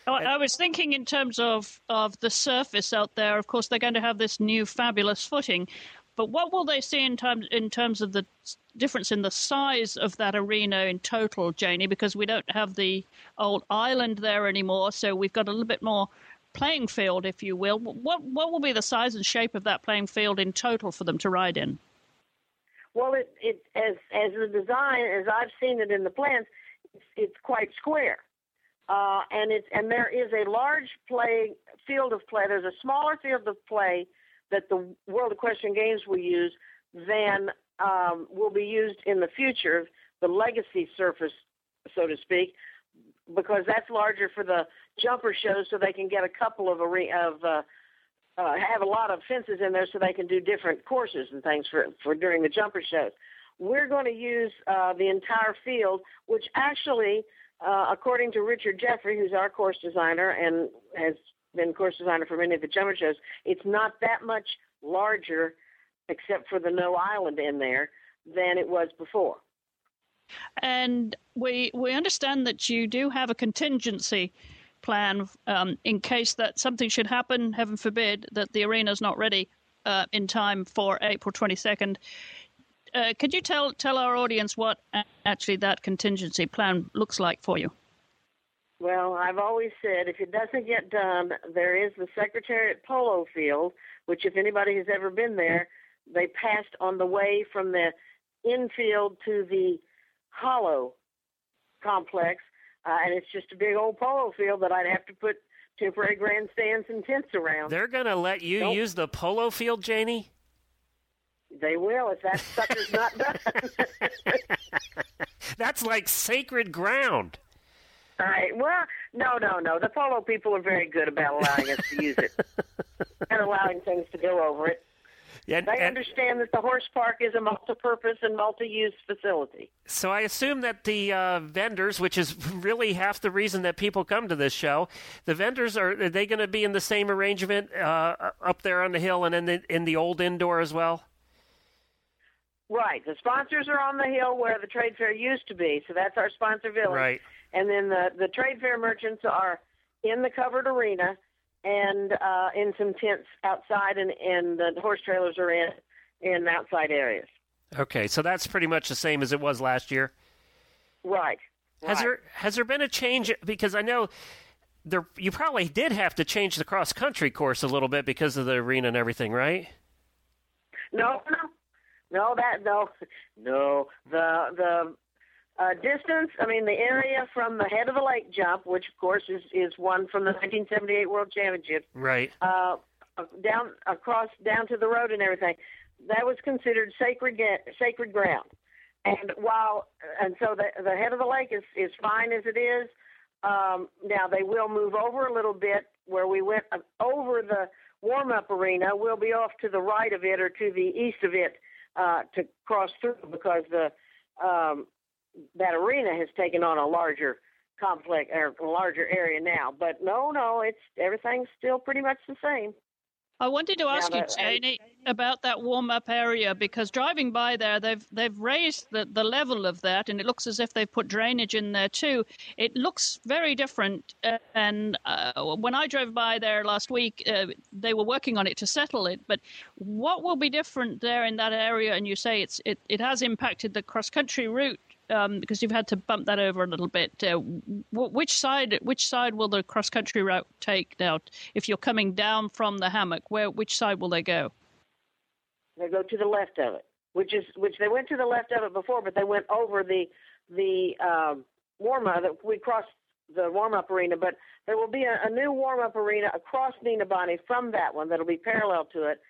I was thinking in terms of, of the surface out there. Of course, they're going to have this new fabulous footing. But what will they see in terms in terms of the difference in the size of that arena in total, Janie? Because we don't have the old island there anymore, so we've got a little bit more playing field, if you will. What what will be the size and shape of that playing field in total for them to ride in? Well, it, it as as the design as I've seen it in the plans, it's, it's quite square, uh, and it's and there is a large play field of play. There's a smaller field of play that the World Equestrian Games will use than um, will be used in the future, the legacy surface, so to speak, because that's larger for the jumper shows, so they can get a couple of of uh, uh, have a lot of fences in there, so they can do different courses and things for for during the jumper shows. We're going to use uh, the entire field, which actually, uh, according to Richard Jeffery, who's our course designer and has been course designer for many of the jumper shows, it's not that much larger, except for the no island in there, than it was before. And we we understand that you do have a contingency plan um, in case that something should happen, heaven forbid, that the arena is not ready uh, in time for April 22nd. Uh, could you tell tell our audience what actually that contingency plan looks like for you? Well, I've always said if it doesn't get done, there is the Secretariat Polo Field, which, if anybody has ever been there, they passed on the way from the infield to the hollow complex, uh, and it's just a big old polo field that I'd have to put temporary grandstands and tents around. They're going to let you nope. use the polo field, Janie? They will if that sucker's not done. That's like sacred ground. All right. Well, no, no, no. The polo people are very good about allowing us to use it and allowing things to go over it. Yeah, They and- understand that the horse park is a multi-purpose and multi-use facility. So I assume that the uh, vendors, which is really half the reason that people come to this show, the vendors are, are they going to be in the same arrangement uh, up there on the hill and in the in the old indoor as well? Right. The sponsors are on the hill where the trade fair used to be, so that's our sponsor village. Right. And then the the trade fair merchants are in the covered arena and uh, in some tents outside, and and the horse trailers are in in outside areas. Okay, so that's pretty much the same as it was last year. Right. Has right. there has there been a change? Because I know there you probably did have to change the cross country course a little bit because of the arena and everything, right? No, no, no. That no, no. The the uh, distance. I mean, the area from the head of the lake jump, which of course is is one from the 1978 World Championship. Right. uh, down across down to the road and everything. That was considered sacred sacred ground. And while and so the the head of the lake is is fine as it is. Um, now they will move over a little bit where we went uh, over the warm up arena. We'll be off to the right of it or to the east of it uh, to cross through because the um, that arena has taken on a larger complex or a larger area now. But no, no, it's everything's still pretty much the same. I wanted to ask you, but- Janie, about that warm-up area because driving by there, they've they've raised the, the level of that, and it looks as if they've put drainage in there too. It looks very different. Uh, and uh, when I drove by there last week, uh, they were working on it to settle it. But what will be different there in that area? And you say it's it, it has impacted the cross-country route. Um, because you've had to bump that over a little bit. Uh, w- which side? Which side will the cross country route take now? If you're coming down from the hammock, where which side will they go? They go to the left of it, which is which they went to the left of it before, but they went over the the um, warm up. We crossed the warm up arena, but there will be a, a new warm up arena across Nina Bonnie from that one that'll be parallel to it.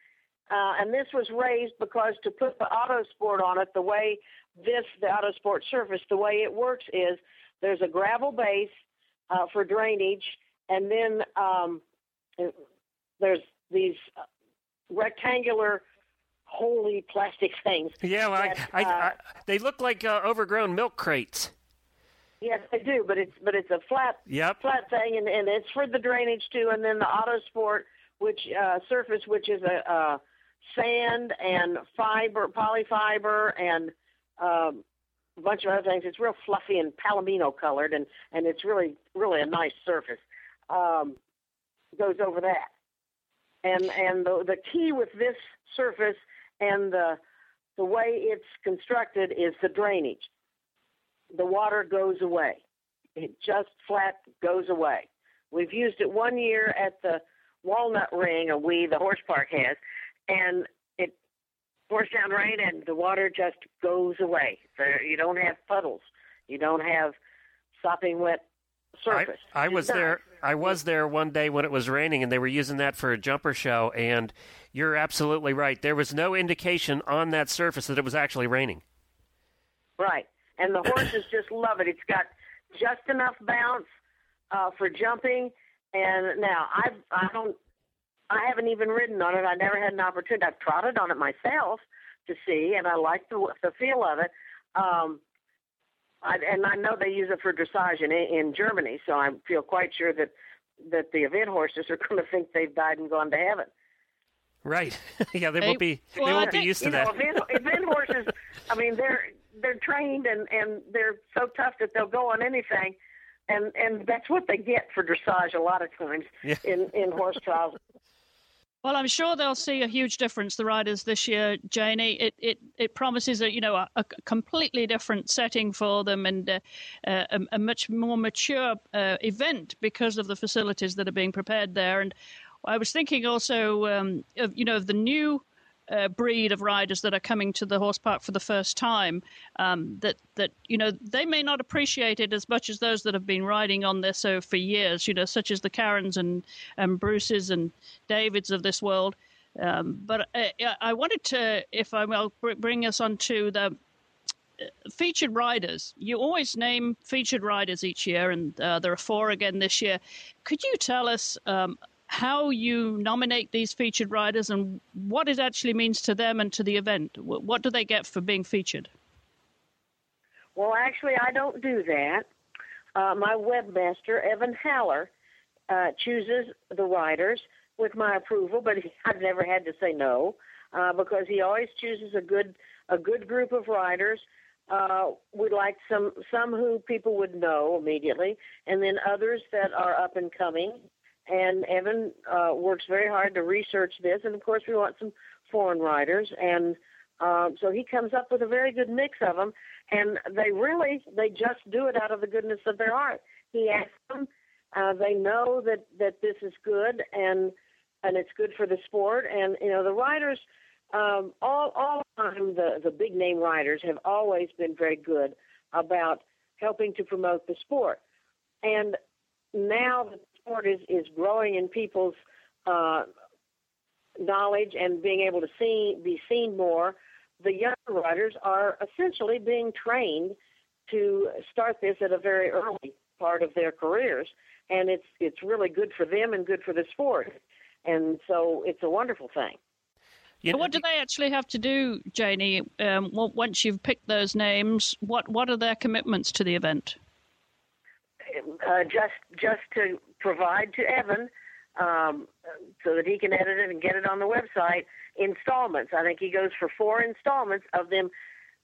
Uh, and this was raised because to put the Otto Sport on it, the way this the Otto Sport surface, the way it works is there's a gravel base uh, for drainage, and then um, there's these rectangular holy plastic things. Yeah, well, that, I, uh, I, they look like uh, overgrown milk crates. Yes, they do, but it's but it's a flat Yep. flat thing, and, and it's for the drainage too. And then the Otto Sport, which uh, surface, which is a, uh sand and fiber, polyfiber, and um, a bunch of other things. It's real fluffy and palomino colored, and and it's really really a nice surface. Um, goes over that, and and the the key with this surface and the the way it's constructed is the drainage. The water goes away. It just flat goes away. We've used it one year at the Walnut Ring, or we, the horse park has, and down rain and the water just goes away. There, you don't have puddles. You don't have sopping wet surface. I It's was done. there. I was there one day when it was raining, and they were using that for a jumper show. And you're absolutely right. There was no indication on that surface that it was actually raining. Right. And the horses just love it. It's got just enough bounce uh, for jumping. And now I've I don't I haven't even ridden on it. I never had an opportunity. I've trotted on it myself to see, and I like the the feel of it. Um, I, and I know they use it for dressage in in Germany, so I feel quite sure that that the event horses are going to think they've died and gone to heaven. Right. yeah, they Hey, won't be. They won't I be used to you that. know, event, event horses. I mean, they're they're trained and and they're so tough that they'll go on anything, and and that's what they get for dressage a lot of times Yeah. in in horse trials. Well, I'm sure they'll see a huge difference. The riders this year, Janie. It it, it promises a you know a, a completely different setting for them and uh, uh, a, a much more mature uh, event because of the facilities that are being prepared there. And I was thinking also um, of you know of the new. Uh, breed of riders that are coming to the horse park for the first time um, that that you know they may not appreciate it as much as those that have been riding on this so for years you know such as the Karens and and Bruces and Davids of this world Um, but uh, I wanted to, if I will, bring us on to the uh, featured riders. You always name featured riders each year, and uh, there are four again this year. Could you tell us um, how you nominate these featured riders and what it actually means to them and to the event? What do they get for being featured? Well, actually, I don't do that. Uh, my webmaster, Evan Haller, uh, chooses the riders with my approval, but he, I've never had to say no uh, because he always chooses a good a good group of riders. Uh, we'd like some some who people would know immediately, and then others that are up and coming. And Evan uh, works very hard to research this, and of course we want some foreign riders, and uh, so he comes up with a very good mix of them and they really they just do it out of the goodness of their heart. He asks them, uh, they know that that this is good and and it's good for the sport. And you know the riders, um, all all the time the the big name riders have always been very good about helping to promote the sport. And now the sport is is growing in people's uh, knowledge and being able to see be seen more the young riders are essentially being trained to start this at a very early part of their careers, and it's it's really good for them and good for the sport, and so it's a wonderful thing. You know, what do they actually have to do, Janie? Um, once you've picked those names, what what are their commitments to the event? Uh, just just to provide to Evan um, so that he can edit it and get it on the website installments. I think he goes for four installments of them,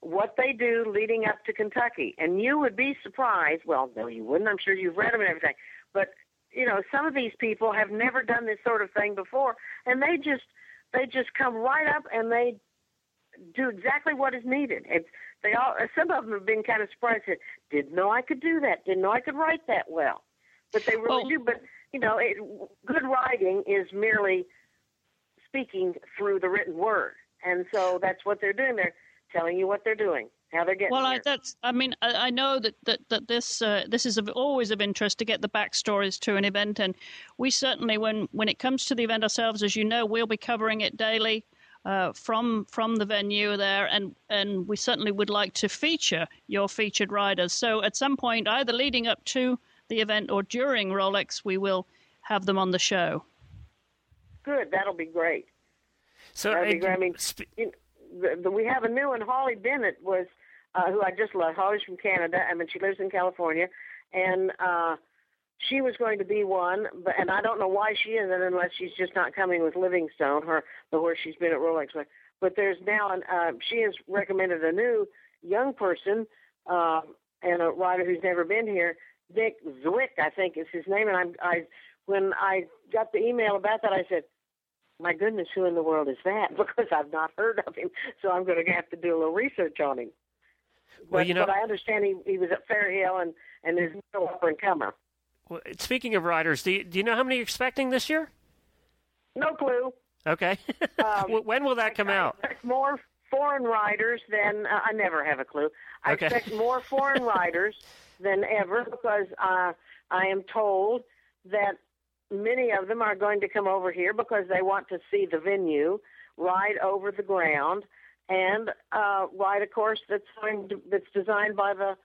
what they do leading up to Kentucky. And you would be surprised. Well, no, you wouldn't. I'm sure you've read them and everything. But you know, some of these people have never done this sort of thing before, and they just they just come right up and they do exactly what is needed. It's they all some of them have been kind of surprised. Said, Didn't know I could do that. Didn't know I could write that well. But they really well, do. But you know, it, good writing is merely speaking through the written word. And so that's what they're doing. They're telling you what they're doing, how they're getting. Well, I, that's. I mean, I, I, know that that that this uh, this is of, always of interest to get the backstories to an event, and we certainly, when when it comes to the event ourselves, as you know, we'll be covering it daily. Uh, from from the venue there, and and we certainly would like to feature your featured riders. So at some point, either leading up to the event or during Rolex, we will have them on the show. Good. That'll be great. So that'll be great. I mean, sp- you know, the, the, we have a new one. Hawley Bennett was uh, who I just love. Hawley's from Canada. I mean, she lives in California, and uh, she was going to be one, but and I don't know why she isn't, unless she's just not coming with Livingstone, her the horse she's been at Rolex with. But there's now an uh, she has recommended a new young person uh, and a rider who's never been here. Dick Zwick, I think is his name, and I'm I when I got the email about that, I said, my goodness, who in the world is that? Because I've not heard of him, so I'm going to have to do a little research on him. But, well, you know, but I understand he, he was at Fair Hill and, and is no upper and comer. Well, speaking of riders, do you, do you know how many you're expecting this year? No clue. Okay. Um, when will that come out? Expect more foreign riders than uh, I never have a clue. I okay. expect more foreign riders than ever because uh, I am told that many of them are going to come over here because they want to see the venue, ride over the ground, and uh, ride a course that's going to, that's designed by the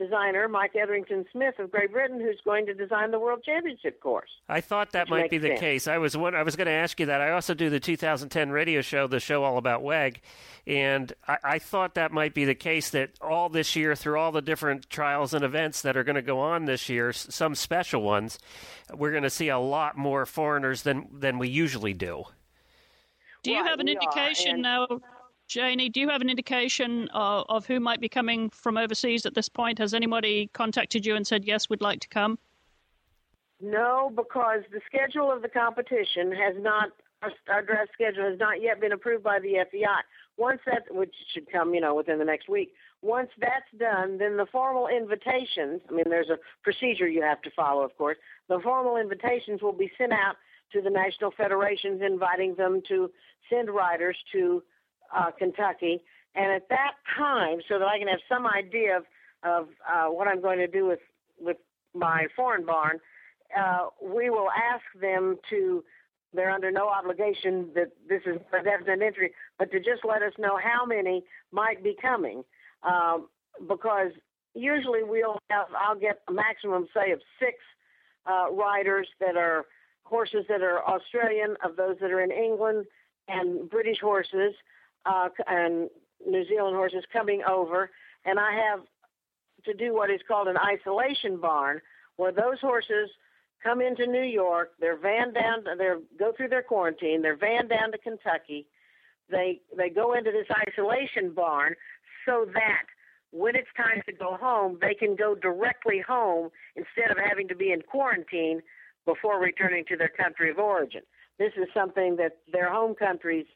designer Mike Etherington Smith of Great Britain, who's going to design the World Championship course. I thought that might be the sense. case. I was I was going to ask you that. I also do the 2010 radio show, the show all about WEG, and I, I thought that might be the case that all this year, through all the different trials and events that are going to go on this year, some special ones, we're going to see a lot more foreigners than than we usually do. Do you Right, have an we are, indication and- now, Janie? Do you have an indication of, of who might be coming from overseas at this point? Has anybody contacted you and said yes, we'd like to come? No, because the schedule of the competition has not, our draft schedule has not yet been approved by the FEI. Once that, which should come, you know, within the next week, once that's done, then the formal invitations, I mean, there's a procedure you have to follow, of course. The formal invitations will be sent out to the national federations, inviting them to send riders to uh, Kentucky. And at that time, so that I can have some idea of, of uh, what I'm going to do with, with my foreign barn, uh, we will ask them to they're under no obligation that this is a definite entry, but to just let us know how many might be coming, um, because usually we'll have I'll get a maximum say of six uh, riders that are horses that are Australian, of those that are in England, and British horses uh, and New Zealand horses coming over, and I have to do what is called an isolation barn, where those horses come into New York, they're van down, they go through their quarantine, they're van down to Kentucky, they they go into this isolation barn so that when it's time to go home, they can go directly home instead of having to be in quarantine before returning to their country of origin. This is something that their home countries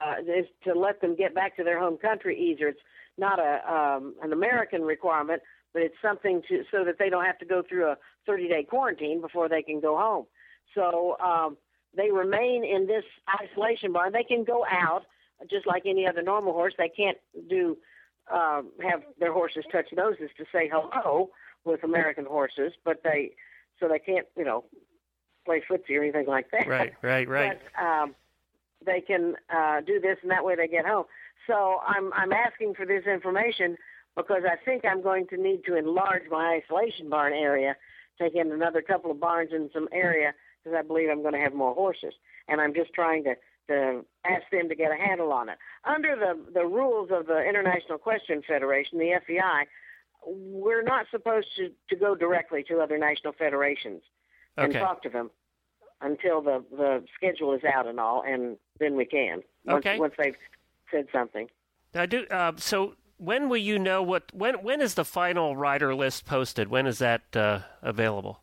uh, is to let them get back to their home country easier. It's not a um, an American requirement, but it's something to so that they don't have to go through a 30 day quarantine before they can go home. So um, they remain in this isolation barn. They can go out just like any other normal horse. They can't do uh, have their horses touch noses to say hello with American horses, but they so they can't you know play footsie or anything like that. Right, right, right. But, um, they can uh, do this, and that way they get home. So I'm I'm asking for this information because I think I'm going to need to enlarge my isolation barn area, take in another couple of barns in some area because I believe I'm going to have more horses, and I'm just trying to to ask them to get a handle on it. Under the the rules of the International Equestrian Federation, the FEI, we're not supposed to to go directly to other national federations and Okay. talk to them until the the schedule is out and all, and then we can once Okay. once they've said something. I do. Uh, so when will you know what? When when is the final rider list posted? When is that uh, available?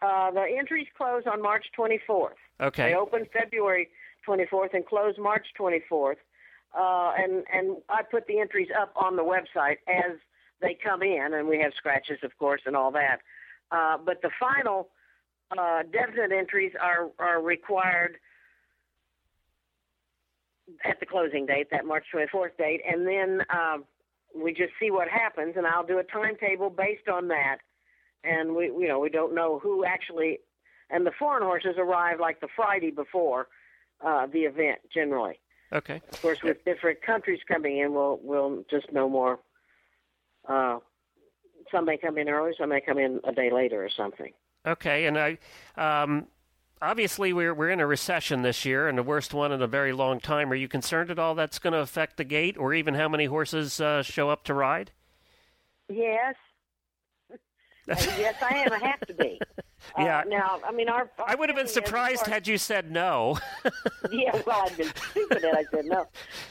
Uh, the entries close on March 24th. Okay. They open February 24th and close March 24th. Uh, and and I put the entries up on the website as they come in, and we have scratches, of course, and all that. Uh, but the final uh, definite entries are are required at the closing date, that March 24th date, and then um, we just see what happens, and I'll do a timetable based on that. And we, you know, we don't know who actually, and the foreign horses arrive like the Friday before uh, the event generally. Okay. Of course, with different countries coming in, we'll we'll just know more. Uh, some may come in early, some may come in a day later or something. Okay. And I, um, obviously, we're we're in a recession this year, and the worst one in a very long time. Are you concerned at all that's going to affect the gate, or even how many horses uh, show up to ride? Yes. Uh, yes, I am. I have to be. Uh, Yeah. Now, I mean, our. I would have been our thing is, of surprised had you said no. yeah, well, I've been stupid and I said no.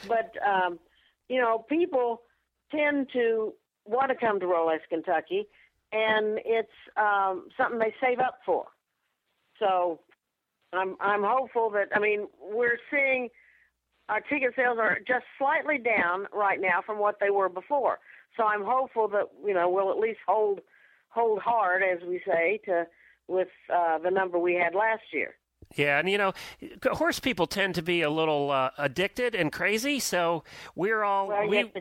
But, um, you know, people tend to want to come to Rolex, Kentucky, and it's um, something they save up for. So I'm, I'm hopeful that, I mean, we're seeing our ticket sales are just slightly down right now from what they were before. So I'm hopeful that, you know, we'll at least hold, hold hard, as we say, to, with uh, the number we had last year. Yeah, and you know, horse people tend to be a little uh, addicted and crazy. So we're all Well, we,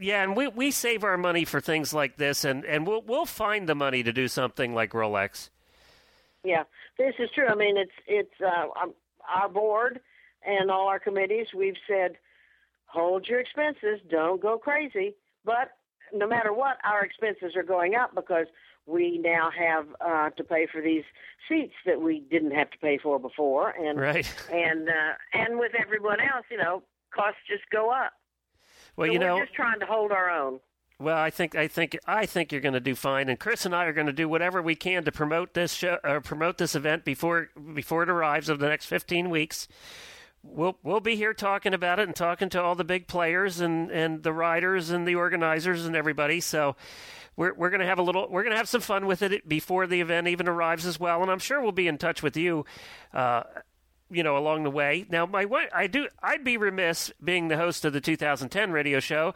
yeah, and we, we save our money for things like this, and, and we'll we'll find the money to do something like Rolex. Yeah, this is true. I mean, it's it's uh, um, our board and all our committees. We've said, hold your expenses, don't go crazy. But no matter what, our expenses are going up because we now have uh, to pay for these seats that we didn't have to pay for before, and Right. and uh, and with everyone else, you know, costs just go up. Well, So you we're know, just trying to hold our own. well, I think I think I think you're going to do fine, and Chris and I are going to do whatever we can to promote this show, uh, promote this event before before it arrives over the next 15 weeks. We'll we'll be here talking about it and talking to all the big players and, and the riders and the organizers and everybody. So we're we're going to have a little we're going to have some fun with it before the event even arrives as well. And I'm sure we'll be in touch with you. Uh, you know, along the way. Now, my I do, I'd be remiss being the host of the 2010 radio show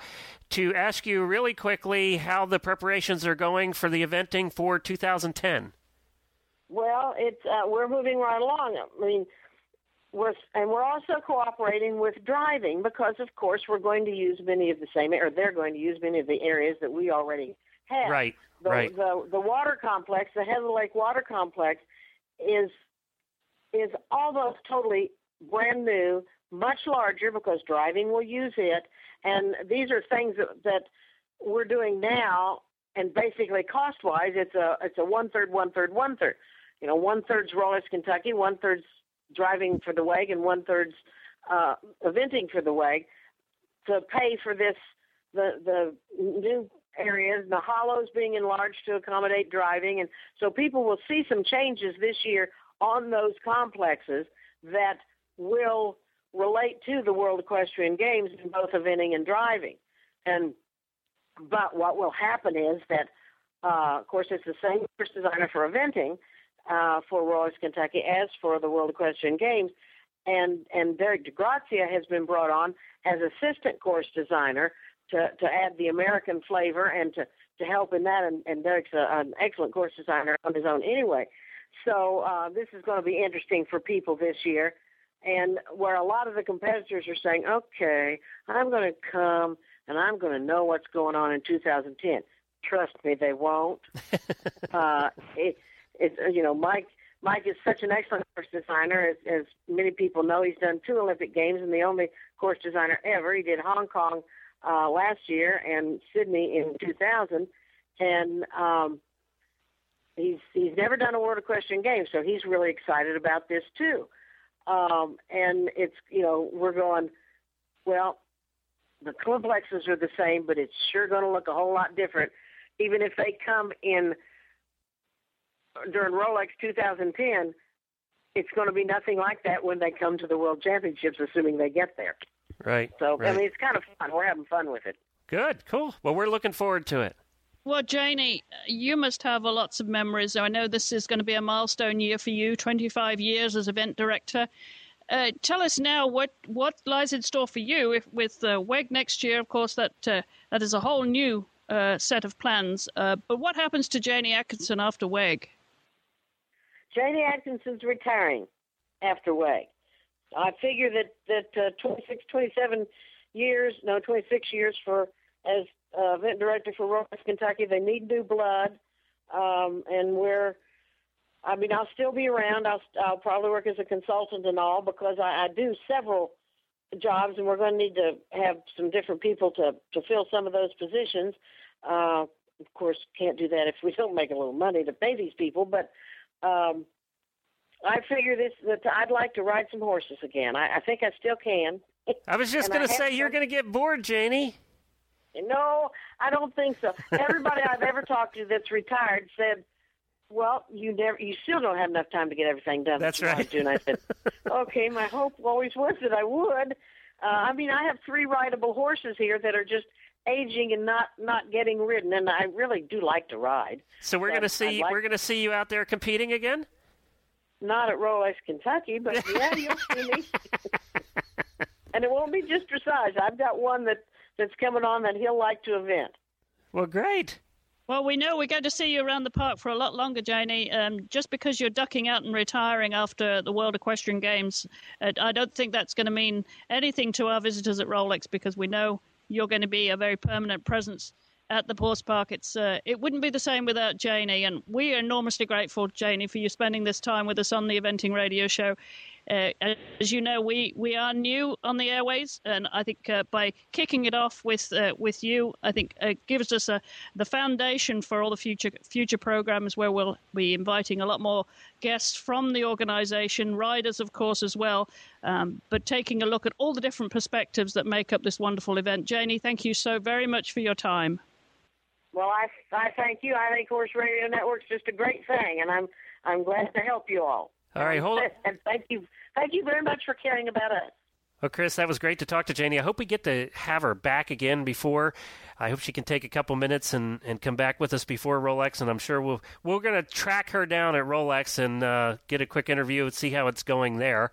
to ask you really quickly how the preparations are going for the eventing for 2010. Well, it's uh, we're moving right along. I mean, we're and we're also cooperating with driving because, of course, we're going to use many of the same, or they're going to use many of the areas that we already have. Right, The, right. The the water complex, the Heather Lake Water Complex, is is almost totally brand new, much larger because driving will use it. And these are things that, that we're doing now, and basically cost wise, it's a it's a one third, one third, one third. You know, one third's Rolex Kentucky, one third's driving for the WEG, and one third's uh, eventing for the WEG to pay for this the the new areas, the hollows being enlarged to accommodate driving, and so people will see some changes this year on those complexes that will relate to the World Equestrian Games in both eventing and driving. And but what will happen is that, uh, of course, it's the same course designer for eventing uh, for Rolex Kentucky as for the World Equestrian Games, and and Derek DeGrazia has been brought on as assistant course designer to to add the American flavor and to to help in that. And, and Derek's a, an excellent course designer on his own anyway. So uh, this is going to be interesting for people this year. And where a lot of the competitors are saying, okay, I'm going to come and I'm going to know what's going on in 2010. Trust me, they won't. uh, it, it's you know, Mike. Mike is such an excellent course designer, as, as many people know. He's done two Olympic Games and the only course designer ever. He did Hong Kong uh, last year and Sydney in 2000, and um, he's he's never done a World Equestrian Games, so he's really excited about this too. Um, and it's you know we're going well. The complexes are the same, but it's sure going to look a whole lot different, even if they come in during Rolex 2010. It's going to be nothing like that when they come to the World Championships, assuming they get there. Right. So right. I mean, it's kind of fun. We're having fun with it. Good. Cool. Well, we're looking forward to it. Well, Janie, you must have lots of memories. I know this is going to be a milestone year for you 25 years as event director. Uh, tell us now what, what lies in store for you if, with uh, WEG next year. Of course, that uh, that is a whole new uh, set of plans. Uh, but what happens to Janie Atkinson after WEG? Janie Atkinson's retiring after WEG. I figure that that uh, 26, 27 years, no, 26 years for as uh, event director for Rolex Kentucky. They need new blood, um, and we're. I mean, I'll still be around. I'll I'll probably work as a consultant and all because I, I do several jobs, and we're going to need to have some different people to to fill some of those positions. Uh, of course, can't do that if we don't make a little money to pay these people, but. Um, I figure this that I'd like to ride some horses again. I, I think I still can. I was just going to say you're going to get bored, Janie. No, I don't think so. Everybody I've ever talked to that's retired said, "Well, you never, you still don't have enough time to get everything done." That's that right. And I said, "Okay, my hope always was that I would." Uh, I mean, I have three rideable horses here that are just aging and not not getting ridden, and I really do like to ride. So we're going to see like, we're going to see you out there competing again. Not at Rolex, Kentucky, but yeah, you'll see me. and it won't be just dressage. I've got one that that's coming on that he'll like to event. Well, great. Well, we know we're going to see you around the park for a lot longer, Janie. Um, just because you're ducking out and retiring after the World Equestrian Games, uh, I don't think that's going to mean anything to our visitors at Rolex because we know you're going to be a very permanent presence at the Horse Park. It's uh, it wouldn't be the same without Janie, and we are enormously grateful, Janie, for you spending this time with us on the Eventing Radio Show. Uh, as you know, we, we are new on the airways, and I think uh, by kicking it off with uh, with you, I think it gives us a, the foundation for all the future future programs where we'll be inviting a lot more guests from the organisation, riders, of course, as well, um, but taking a look at all the different perspectives that make up this wonderful event. Janie, thank you so very much for your time. Well, I, I thank you. I think Horse Radio Network's just a great thing, and I'm I'm glad to help you all. All right, hold on. And thank you, thank you very much for caring about us. Well, Chris, that was great to talk to Janie. I hope we get to have her back again before. I hope she can take a couple minutes and, and come back with us before Rolex, and I'm sure we'll we're going to track her down at Rolex and uh, get a quick interview and see how it's going there.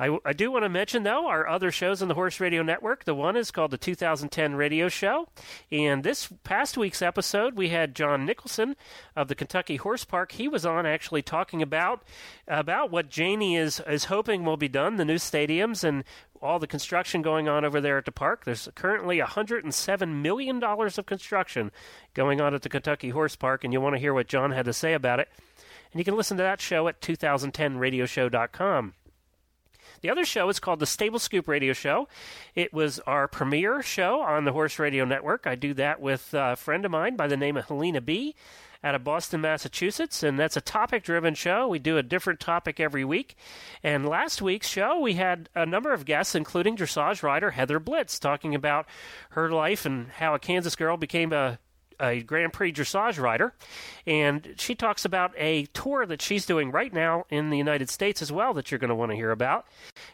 I, I do want to mention, though, our other shows on the Horse Radio Network. The one is called the 2010 Radio Show. And this past week's episode, we had John Nicholson of the Kentucky Horse Park. He was on actually talking about about what Janie is, is hoping will be done, the new stadiums and all the construction going on over there at the park. There's currently $107 million of construction going on at the Kentucky Horse Park, and you want to hear what John had to say about it. And you can listen to that show at 2010radioshow.com. The other show is called the Stable Scoop Radio Show. It was our premiere show on the Horse Radio Network. I do that with a friend of mine by the name of Helena B out of Boston, Massachusetts, and that's a topic driven show. We do a different topic every week. And last week's show, we had a number of guests, including dressage rider Heather Blitz, talking about her life and how a Kansas girl became a a Grand Prix dressage rider, and she talks about a tour that she's doing right now in the United States as well that you're going to want to hear about.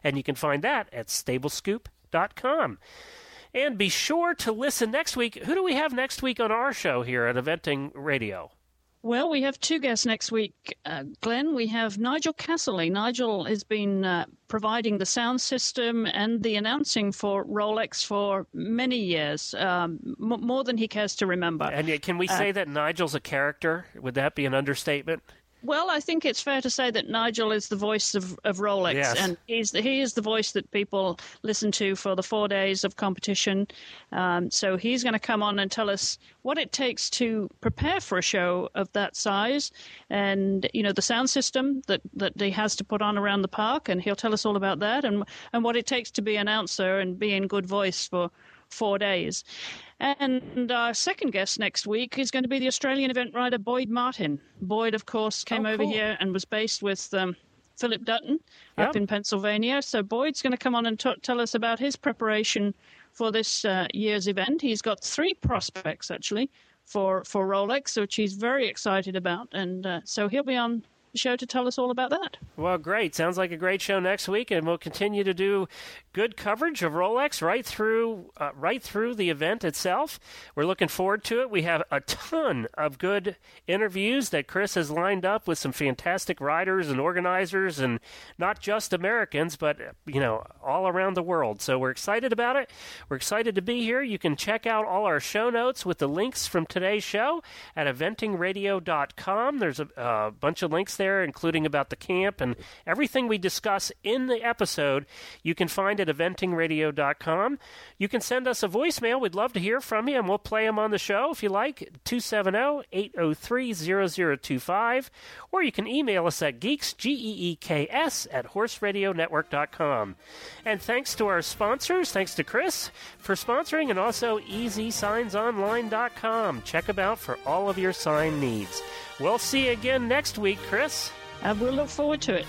And you can find that at stablescoop.com. And be sure to listen next week. Who do we have next week on our show here at Eventing Radio? Well, we have two guests next week, uh, Glenn. We have Nigel Casserly. Nigel has been uh, providing the sound system and the announcing for Rolex for many years, um, m- more than he cares to remember. And yet, can we say uh, that Nigel's a character? Would that be an understatement? Well, I think it's fair to say that Nigel is the voice of, of Rolex, yes. and he's the, he is the voice that people listen to for the four days of competition. Um, so he's going to come on and tell us what it takes to prepare for a show of that size, and you know the sound system that, that he has to put on around the park, and he'll tell us all about that, and and what it takes to be an announcer and be in good voice for four days. And our second guest next week is going to be the Australian event rider Boyd Martin. Boyd, of course, came oh, over cool. here and was based with um, Philip Dutton yep. up in Pennsylvania. So Boyd's going to come on and t- tell us about his preparation for this uh, year's event. He's got three prospects actually for for Rolex, which he's very excited about, and uh, so he'll be on show to tell us all about that. Well, great. Sounds like a great show next week, and we'll continue to do good coverage of Rolex right through uh, right through the event itself. We're looking forward to it. We have a ton of good interviews that Chris has lined up with some fantastic riders and organizers, and not just Americans, but you know all around the world. So we're excited about it. We're excited to be here. You can check out all our show notes with the links from today's show at eventingradio.com. There's a, a bunch of links there, including about the camp and everything we discuss in the episode. You can find at eventingradio.com. You can send us a voicemail. We'd love to hear from you, and we'll play them on the show if you like. 270 803 0025. Or you can email us at geeks, G E E K S, at horseradionetwork.com. And thanks to our sponsors, thanks to Chris for sponsoring, and also easysignsonline.com. Check them out for all of your sign needs. We'll see you again next week, Chris. and we'll look forward to it.